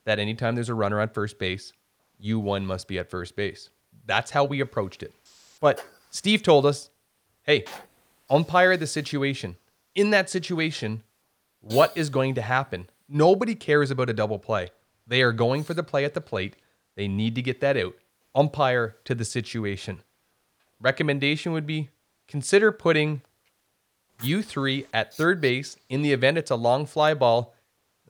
that anytime there's a runner on first base, you one must be at first base. That's how we approached it. But Steve told us, hey, umpire the situation. In that situation, what is going to happen? Nobody cares about a double play. They are going for the play at the plate. They need to get that out. Umpire to the situation. Recommendation would be consider putting you three at third base in the event it's a long fly ball.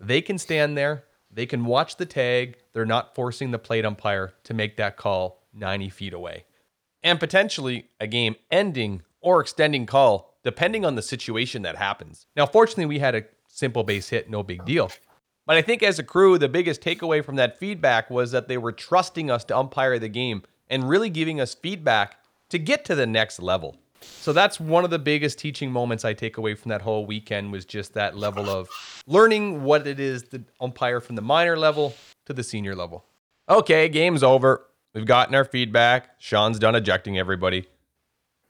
They can stand there. They can watch the tag. They're not forcing the plate umpire to make that call 90 feet away. And potentially a game ending or extending call, depending on the situation that happens. Now, fortunately, we had a simple base hit, no big deal. But I think as a crew, the biggest takeaway from that feedback was that they were trusting us to umpire the game and really giving us feedback to get to the next level. So that's one of the biggest teaching moments I take away from that whole weekend was just that level of learning what it is the umpire from the minor level to the senior level. Okay, game's over. We've gotten our feedback. Sean's done ejecting everybody.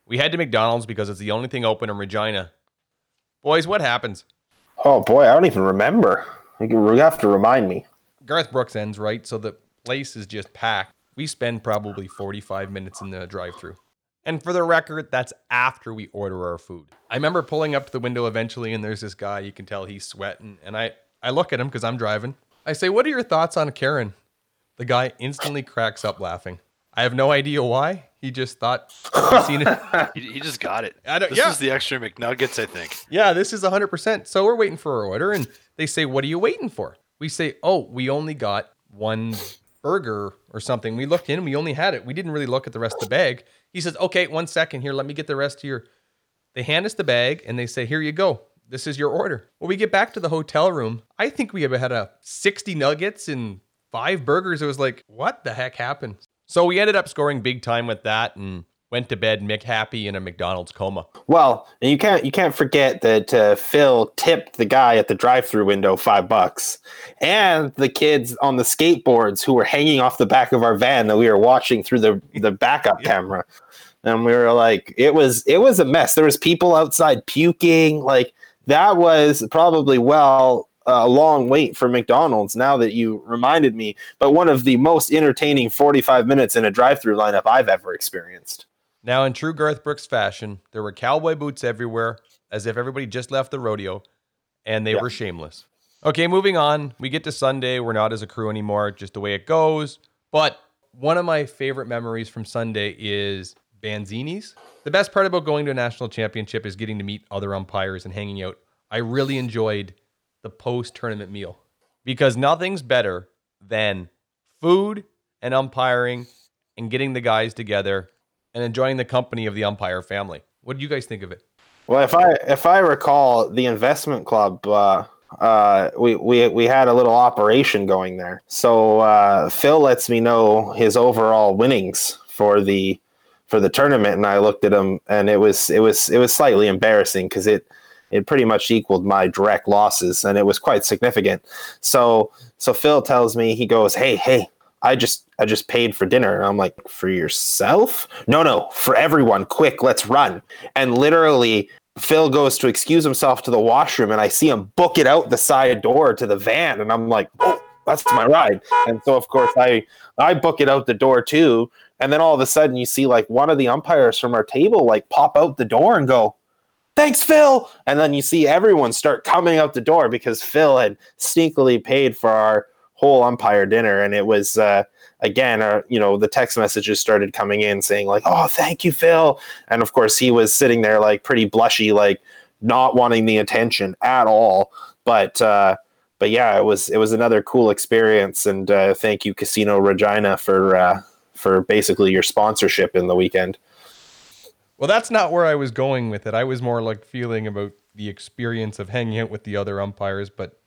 We head to McDonald's because it's the only thing open in Regina. Boys, what happens? Oh boy, I don't even remember. You have to remind me. Garth Brooks ends right, so the place is just packed. We spend probably 45 minutes in the drive through. And for the record, that's after we order our food. I remember pulling up to the window eventually, and there's this guy, you can tell he's sweating. And I, I look at him because I'm driving. I say, What are your thoughts on Karen? The guy instantly cracks up laughing. I have no idea why. He just thought he'd seen it. He, he just got it. I don't- this yeah. is the extra McNuggets, I think. Yeah, this is 100%. So we're waiting for our order, and they say, What are you waiting for? We say, Oh, we only got one burger or something. We looked in, we only had it. We didn't really look at the rest of the bag. He says, Okay, one second here, let me get the rest of your. They hand us the bag and they say, Here you go. This is your order. When we get back to the hotel room, I think we have had a 60 nuggets and five burgers. It was like, What the heck happened? So we ended up scoring big time with that. And went to bed Mick happy in a McDonald's coma. Well, and you can't you can't forget that uh, Phil tipped the guy at the drive-through window five bucks, and the kids on the skateboards who were hanging off the back of our van that we were watching through the the backup camera, and we were like, it was it was a mess. There was people outside puking. Like that was probably well a long wait for McDonald's. Now that you reminded me, but one of the most entertaining forty-five minutes in a drive-through lineup I've ever experienced. Now, in true Garth Brooks fashion, there were cowboy boots everywhere, as if everybody just left the rodeo, and they Yeah. were shameless. Okay, moving on. We get to Sunday. We're not as a crew anymore, just the way it goes. But one of my favorite memories from Sunday is Bonzzini's. The best part about going to a national championship is getting to meet other umpires and hanging out. I really enjoyed the post tournament meal because nothing's better than food and umpiring and getting the guys together and enjoying the company of the umpire family. What do you guys think of it? Well, if I if I recall, the investment club, uh, uh, we we we had a little operation going there. So uh, Phil lets me know his overall winnings for the for the tournament, and I looked at him, and it was it was it was slightly embarrassing because it it pretty much equaled my direct losses, and it was quite significant. So so Phil tells me he goes, "Hey hey, I just I just paid for dinner." And I'm like, "For yourself? No no, for everyone. Quick, let's run!" And literally, Phil goes to excuse himself to the washroom, and I see him book it out the side door to the van, and I'm like, "Oh, that's my ride!" And so of course I I book it out the door too, and then all of a sudden you see like one of the umpires from our table like pop out the door and go, thanks phil and then you see everyone start coming out the door because phil had sneakily paid for our whole umpire dinner. And it was uh, again uh, you know the text messages started coming in saying like oh thank you phil. And of course he was sitting there like pretty blushy like not wanting the attention at all. But uh but yeah it was it was another cool experience. And uh, thank you casino regina for uh for basically your sponsorship in the weekend. Well, that's not where I was going with it. I was more like feeling about the experience of hanging out with the other umpires, but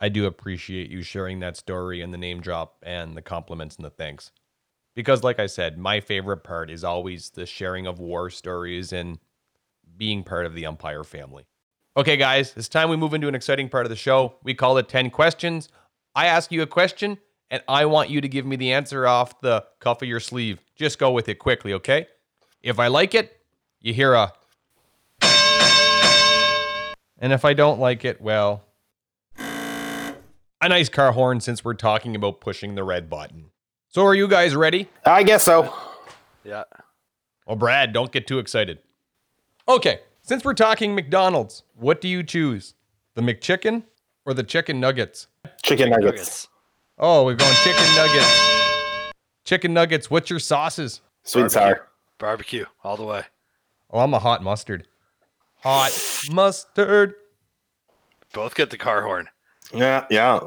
I do appreciate you sharing that story and the name drop and the compliments and the thanks. Because, like I said, my favorite part is always the sharing of war stories and being part of the umpire family. Okay, guys, it's time we move into an exciting part of the show. We call it 10 questions. I ask you a question, and I want you to give me the answer off the cuff of your sleeve. Just go with it quickly, okay? If I like it, you hear a. And if I don't like it, well, a nice car horn since we're talking about pushing the red button. So, are you guys ready? i guess so Yeah. Well, Brad, don't get too excited. Okay, since we're talking McDonald's, what do you choose? The McChicken or the chicken nuggets? chicken nuggets Oh, we're going chicken nuggets. Chicken nuggets, what's your sauces? sweet and sour Barbecue all the way. Oh, I'm a hot mustard. Hot mustard. Both get the car horn. Yeah yeah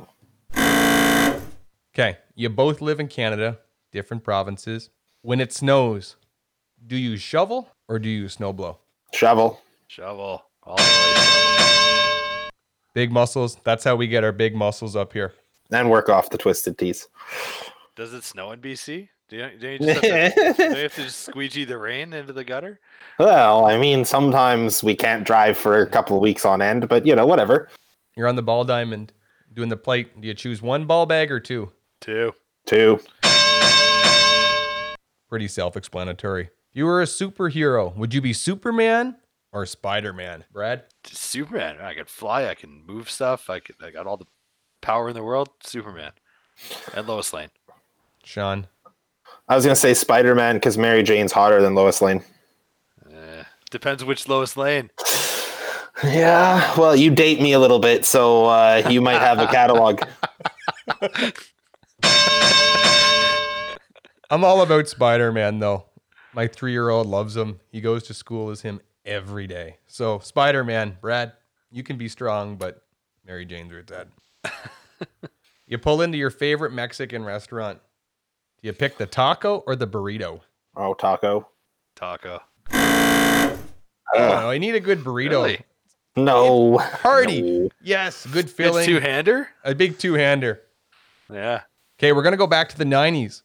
Okay, you both live in Canada, different provinces. When it snows, do you shovel or do you snowblow? shovel Shovel all. Big muscles. That's how we get our big muscles up here. and work off the twisted tees Does it snow in BC? Do you, do you just have to, do you have to just squeegee the rain into the gutter? well i mean sometimes we can't drive for a couple of weeks on end but you know whatever You're on the ball diamond doing the plate. Do you choose one ball bag or two? Two. two Pretty self explanatory. If you were a superhero, would you be Superman or Spider Man? Brad? Superman. I can fly. I can move stuff. I can, I got all the power in the world. Superman. And Lois Lane. Sean? i was gonna say spider-man because mary jane's hotter than lois lane Eh, depends which Lois Lane. yeah well you date me a little bit so uh, you might have a catalog I'm all about Spider Man, though. My three year old loves him. He goes to school as him every day. So, Spider Man, Brad, you can be strong, but Mary Jane's where it's at. you pull into your favorite Mexican restaurant. Do you pick the taco or the burrito? oh taco Taco. I know. I need a good burrito. Really? No Hardy. No. Yes, good It's filling. two hander? a big two hander. Yeah. Okay, we're going to go back to the 90s.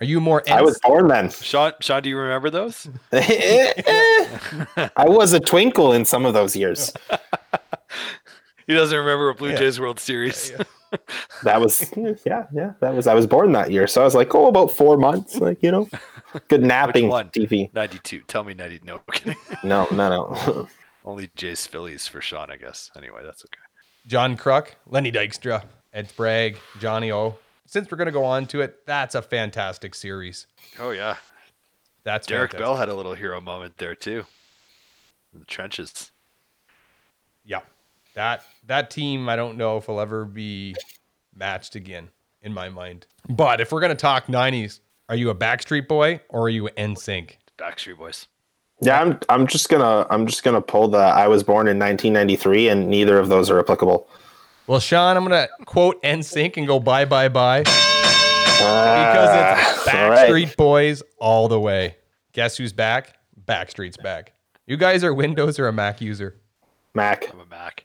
Are you more? I was born then. Sean, Sean, do you remember those? I was a twinkle in some of those years. he doesn't remember a Blue Yeah. Jays World Series. That was yeah, yeah. That was I was born that year, so I was like, oh, about four months, like you know, good napping one? TV. 92. Tell me 90. No, kidding. No, no, no. Only Jays Phillies for Sean, I guess. Anyway, that's okay. John Kruk, Lenny Dykstra, Ed Sprague, Johnny O. Since we're gonna go on to it, that's a fantastic series. Oh, yeah. That's Derek fantastic. Bell had a little hero moment there, too. In the trenches. Yeah, that that team, I don't know if will ever be matched again in my mind. But if we're gonna talk '90s, are you a Backstreet Boy or are you NSYNC? Backstreet Boys. Yeah, I'm I'm just gonna I'm just gonna pull the I was born in 1993, and neither of those are applicable. Well, Sean, I'm gonna quote NSYNC and go bye bye bye because it's Ah, all right. Backstreet Boys all the way. Guess who's back? Backstreet's back. You guys are Windows or a Mac user? Mac. I'm a Mac.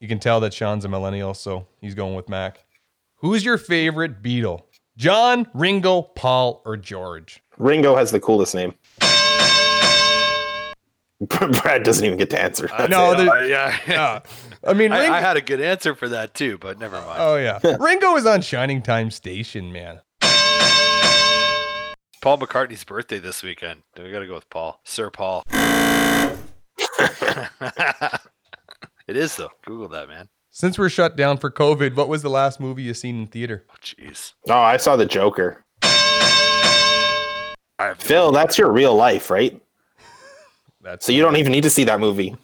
You can tell that Sean's a millennial, so he's going with Mac. Who's your favorite Beatle? John, Ringo, Paul, or George? Ringo has the coolest name. Brad doesn't even get to answer. That's no, the- Uh, yeah. Yeah. I mean, I, Ringo. I had a good answer for that, too, but never mind. oh yeah, Ringo is on Shining Time Station, man. Paul McCartney's birthday this weekend. We got to go with Paul. Sir Paul. it is, though. Google that, man. Since we're shut down for COVID, what was the last movie you seen in theater? Oh, jeez. Oh, I saw the Joker. I have no Phil, that's your real life, right? That's So you don't even need to see that movie.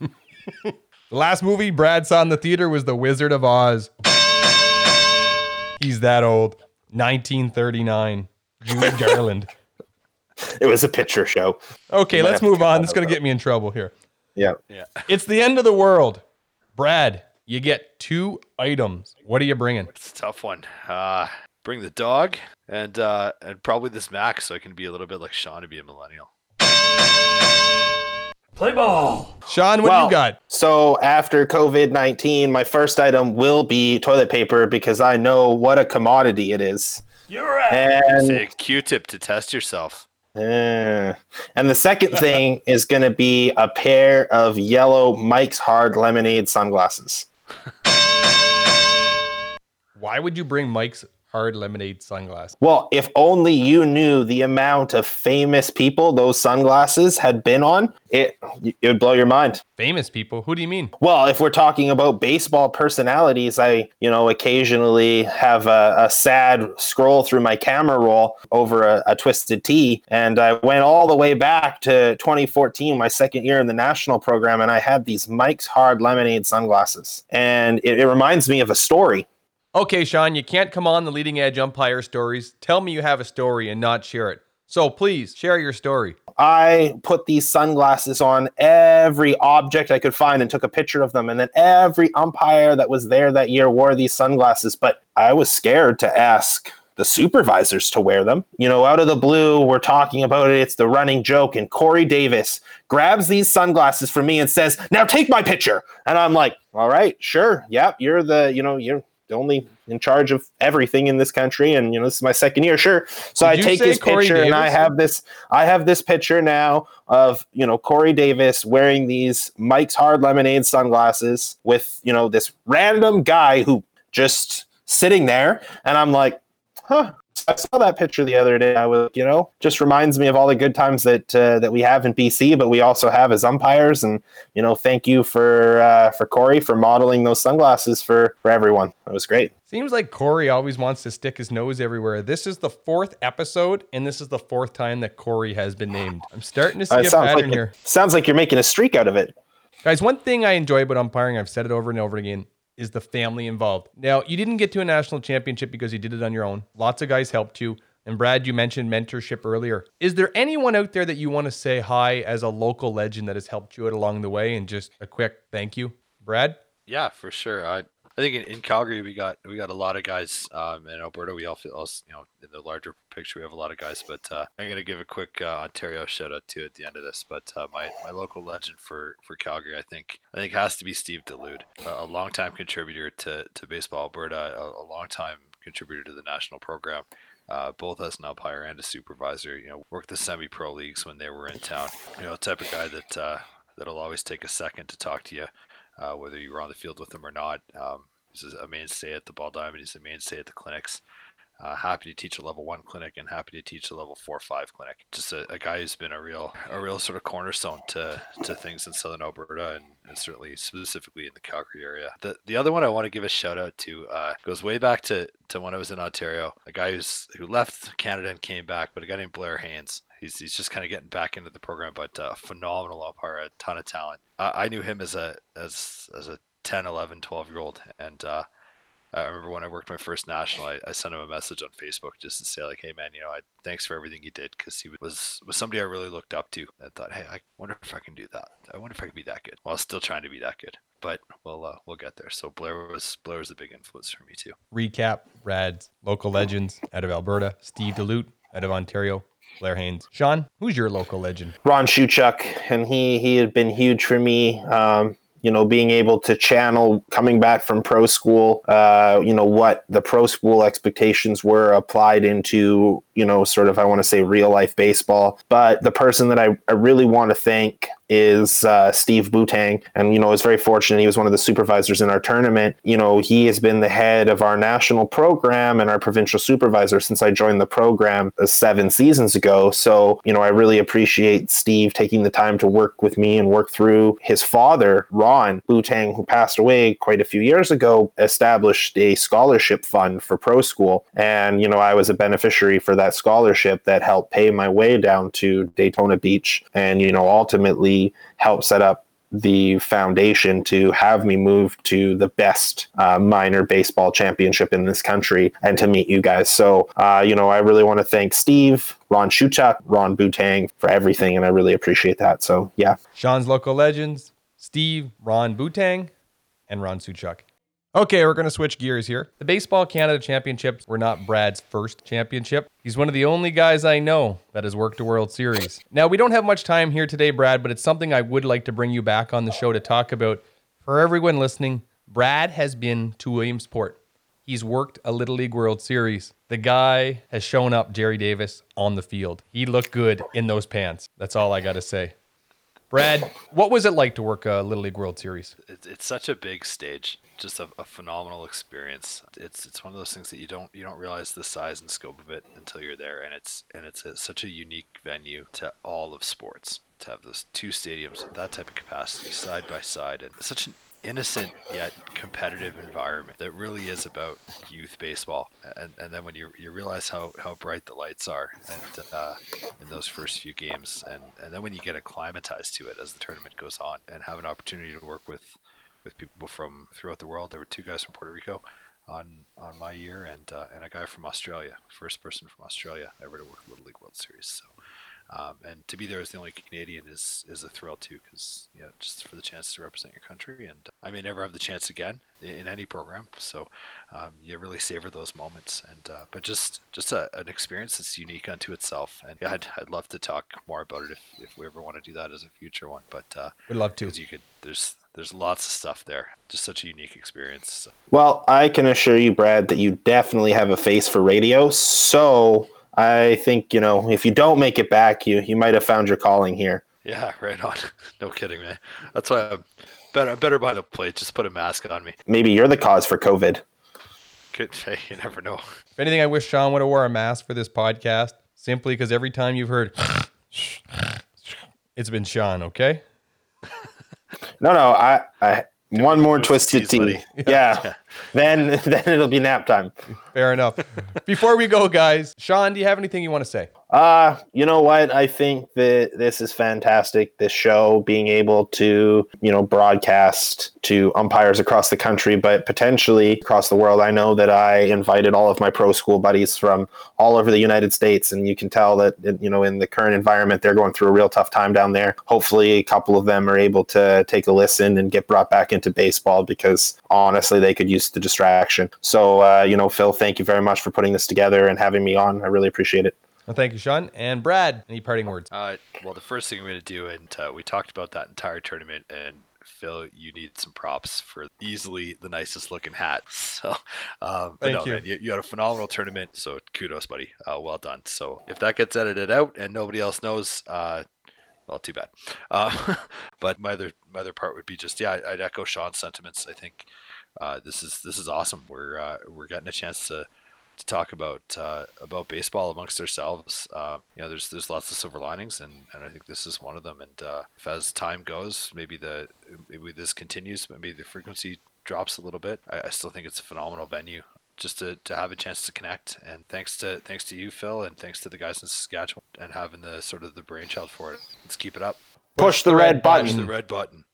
The last movie Brad saw in the theater was The Wizard of Oz. He's that old. 1939. Judy Garland. It was a picture show. Okay, let's move on. that This is going to get me in trouble here. Yeah. Yeah. It's the end of the world. Brad, you get two items. What are you bringing? It's a tough one. Uh, bring the dog and uh, and probably this Mac so I can be a little bit like Sean to be a millennial. Play ball. Sean, what do Well, you got? So after COVID 19, my first item will be toilet paper because I know what a commodity it is. You're right. And, Say a Q-tip to test yourself. eh. and the second thing is going to be a pair of yellow Mike's Hard Lemonade sunglasses. Why would you bring Mike's hard lemonade sunglasses? Well, if only you knew the amount of famous people those sunglasses had been on, it it would blow your mind. Famous people? Who do you mean? Well, if we're talking about baseball personalities, I, you know, occasionally have a, a sad scroll through my camera roll over a, a twisted T. And I went all the way back to 2014, my second year in the national program, and I had these Mike's Hard Lemonade sunglasses. And it, it reminds me of a story. Okay, Sean, you can't come on the leading edge umpire stories. Tell me you have a story and not share it. So please share your story. I put these sunglasses on every object I could find and took a picture of them. And then every umpire that was there that year wore these sunglasses. But I was scared to ask the supervisors to wear them. You know, out of the blue, we're talking about it. It's the running joke. And Corey Davis grabs these sunglasses from me and says, Now take my picture. And I'm like, All right, sure. Yep, you're the, you know, you're only in charge of everything in this country. And, you know, this is my second year. Sure. So Did I take his Corey picture and I have this I have this picture now of you know Corey Davis wearing these Mike's Hard Lemonade sunglasses with you know this random guy who just sitting there, and I'm like, huh. I saw that picture the other day. I was, you know, just reminds me of all the good times that uh, that we have in BC, but we also have as umpires. And you know, thank you for uh, for Corey for modeling those sunglasses for for everyone. That was great. Seems like Corey always wants to stick his nose everywhere. This is the fourth episode, and this is the fourth time that Corey has been named. I'm starting to see Uh, a pattern like here. sounds like you're making a streak out of it. Guys, one thing I enjoy about umpiring, I've said it over and over again, is the family involved. Now, you didn't get to a national championship because you did it on your own. Lots of guys helped you. And Brad, you mentioned mentorship earlier. Is there anyone out there that you want to say hi as a local legend that has helped you out along the way? And just a quick thank you, Brad? Yeah, for sure. I I think in, in Calgary we got we got a lot of guys. Um, in Alberta we all feel you know in the larger picture we have a lot of guys. But uh, I'm gonna give a quick uh, Ontario shout out to at the end of this. But uh, my my local legend for for Calgary I think I think has to be Steve Delude, a, a longtime contributor to to Baseball Alberta, a, a long time contributor to the national program, uh, both as an umpire and a supervisor. You know, worked the semi-pro leagues when they were in town. You know, type of guy that uh, that'll always take a second to talk to you, uh, whether you were on the field with him or not. Um, he's a mainstay at the Ball Diamond. He's a mainstay at the clinics. Uh, happy to teach a level one clinic and happy to teach a level four five clinic. Just a, a, guy who's been a real a real sort of cornerstone to to things in southern Alberta and, and certainly specifically in the Calgary area. The the other one I want to give a shout out to uh, goes way back to to when I was in Ontario. A guy who's who left Canada and came back, but a guy named Blair Haynes. He's, he's just kind of getting back into the program, but uh, phenomenal umpire, a ton of talent. I knew him as a as as a 10, 11, 12 year old, and uh, I remember when I worked my first national, I, I, sent him a message on Facebook just to say like, "Hey man, you know, I thanks for everything you did," because he was was somebody I really looked up to. I thought, "Hey, I wonder if I can do that. I wonder if I can be that good." While still trying to be that good, but we'll uh, we'll get there. So Blair was Blair was a big influence for me too. Recap: Brad's local legends out of Alberta, Steve Delude out of Ontario, Blair Haynes. Sean, who's your local legend? Ron Shuchuk, and he he had been huge for me. Um, you know, being able to channel coming back from pro school, uh, you know, what the pro school expectations were applied into, you know, sort of, I want to say real life baseball. But the person that I, I really want to thank is uh, Steve Butang. And, you know, I was very fortunate. He was one of the supervisors in our tournament. You know, he has been the head of our national program and our provincial supervisor since I joined the program uh, seven seasons ago. So, you know, I really appreciate Steve taking the time to work with me and work through his father, Ron Butang, who passed away quite a few years ago, established a scholarship fund for pro school. And, you know, I was a beneficiary for that scholarship that helped pay my way down to Daytona Beach and, you know, ultimately help set up the foundation to have me move to the best uh, minor baseball championship in this country and to meet you guys. So, uh, you know, I really want to thank Steve, Ron Shuchuk, Ron Butang for everything, and I really appreciate that. So, yeah. Sean's local legends, Steve, Ron Butang, and Ron Suchuk. Okay, we're going to switch gears here. The Baseball Canada Championships were not Brad's first championship. He's one of the only guys I know that has worked a World Series. Now, we don't have much time here today, Brad, but it's something I would like to bring you back on the show to talk about. For everyone listening, Brad has been to Williamsport. He's worked a Little League World Series. The guy has shown up Gerry Davis on the field. He looked good in those pants. That's all I got to say. Brad, what was it like to work a Little League World Series? It's, it's such a big stage, just a, a, phenomenal experience. It's it's one of those things that you don't you don't realize the size and scope of it until you're there, and it's and it's a, such a unique venue to all of sports to have those two stadiums with that type of capacity side by side, and such an innocent yet competitive environment that really is about youth baseball. And, and then when you, you realize how, how bright the lights are and, uh, in those first few games, and, and then when you get acclimatized to it as the tournament goes on and have an opportunity to work with, with people from throughout the world. There were two guys from Puerto Rico on on my year and uh, and a guy from Australia, first person from Australia ever to work Little League World Series. So um, and to be there as the only Canadian is is a thrill too, because yeah, just for the chance to represent your country. And I may never have the chance again in, in any program, so um, you really savor those moments. And uh, but just just a, an experience that's unique unto itself. And I'd, I'd love to talk more about it if, if we ever want to do that as a future one. But uh, we'd love to. You could there's there's lots of stuff there. Just such a unique experience. So. Well, I can assure you, Brad, that you definitely have a face for radio. So I think you know if you don't make it back, you you might have found your calling here. Yeah, right on. no kidding, man. That's why I'm better. I'm better by the plate. Just put a mask on me. Maybe you're the cause for COVID. Could hey, you never know. If anything, I wish Sean would have wore a mask for this podcast, simply because every time you've heard, it's been Sean. Okay. No, no, I, I one more twisted tea. Yeah. then then it'll be nap time. Fair enough. Before we go, guys, Sean, do you have anything you want to say? Uh, you know what? I think that this is fantastic. This show being able to, you know, broadcast to umpires across the country, but potentially across the world. I know that I invited all of my pro school buddies from all over the United States, and you can tell that, you know, in the current environment, they're going through a real tough time down there. Hopefully, a couple of them are able to take a listen and get brought back into baseball because honestly, they could use the distraction. So, uh, you know, Phil, thank you very much for putting this together and having me on. I really appreciate it. Well, thank you, Sean. And Brad, any parting words? Uh, well, the first thing we're going to do, and uh, we talked about that entire tournament, and Phil, you need some props for easily the nicest looking hat. So, um, Thank no, you. Man, you. You had a phenomenal tournament. So kudos, buddy. Uh, well done. So if that gets edited out and nobody else knows, uh, well, too bad. Uh, but my other my other part would be just yeah, I'd echo Sean's sentiments. I think uh, this is this is awesome. We're uh, we're getting a chance to to talk about uh, about baseball amongst ourselves. Uh, you know, there's there's lots of silver linings, and, and I think this is one of them. And uh, if as time goes, maybe the maybe this continues, maybe the frequency drops a little bit. I, I still think it's a phenomenal venue just to, to have a chance to connect. And thanks to thanks to you, Phil, and thanks to the guys in Saskatchewan and having the sort of the brainchild for it. Let's keep it up. Push the red Push button. the red button.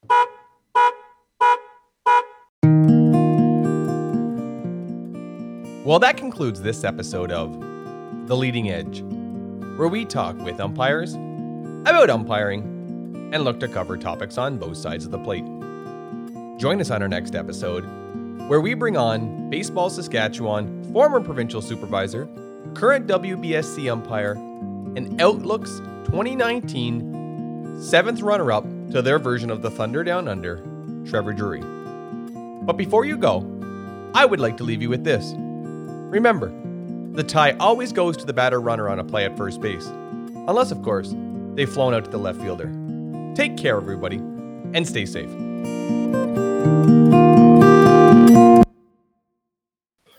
Well, that concludes this episode of The Leading Edge, where we talk with umpires about umpiring and look to cover topics on both sides of the plate. Join us on our next episode, where we bring on Baseball Saskatchewan former provincial supervisor, current WBSC umpire, and Outlook's 2019 seventh runner up to their version of the Thunder Down Under, Trevor Drury. But before you go, I would like to leave you with this. Remember, the tie always goes to the batter runner on a play at first base. Unless, of course, they've flown out to the left fielder. Take care, everybody, and stay safe.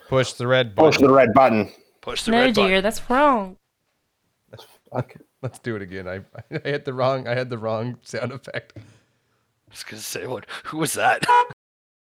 Push the red button. Push the red button. Push the No, red dear, button. that's wrong. Fuck. Let's do it again. I, I hit the wrong. I had the wrong sound effect. I was gonna say what? Who was that?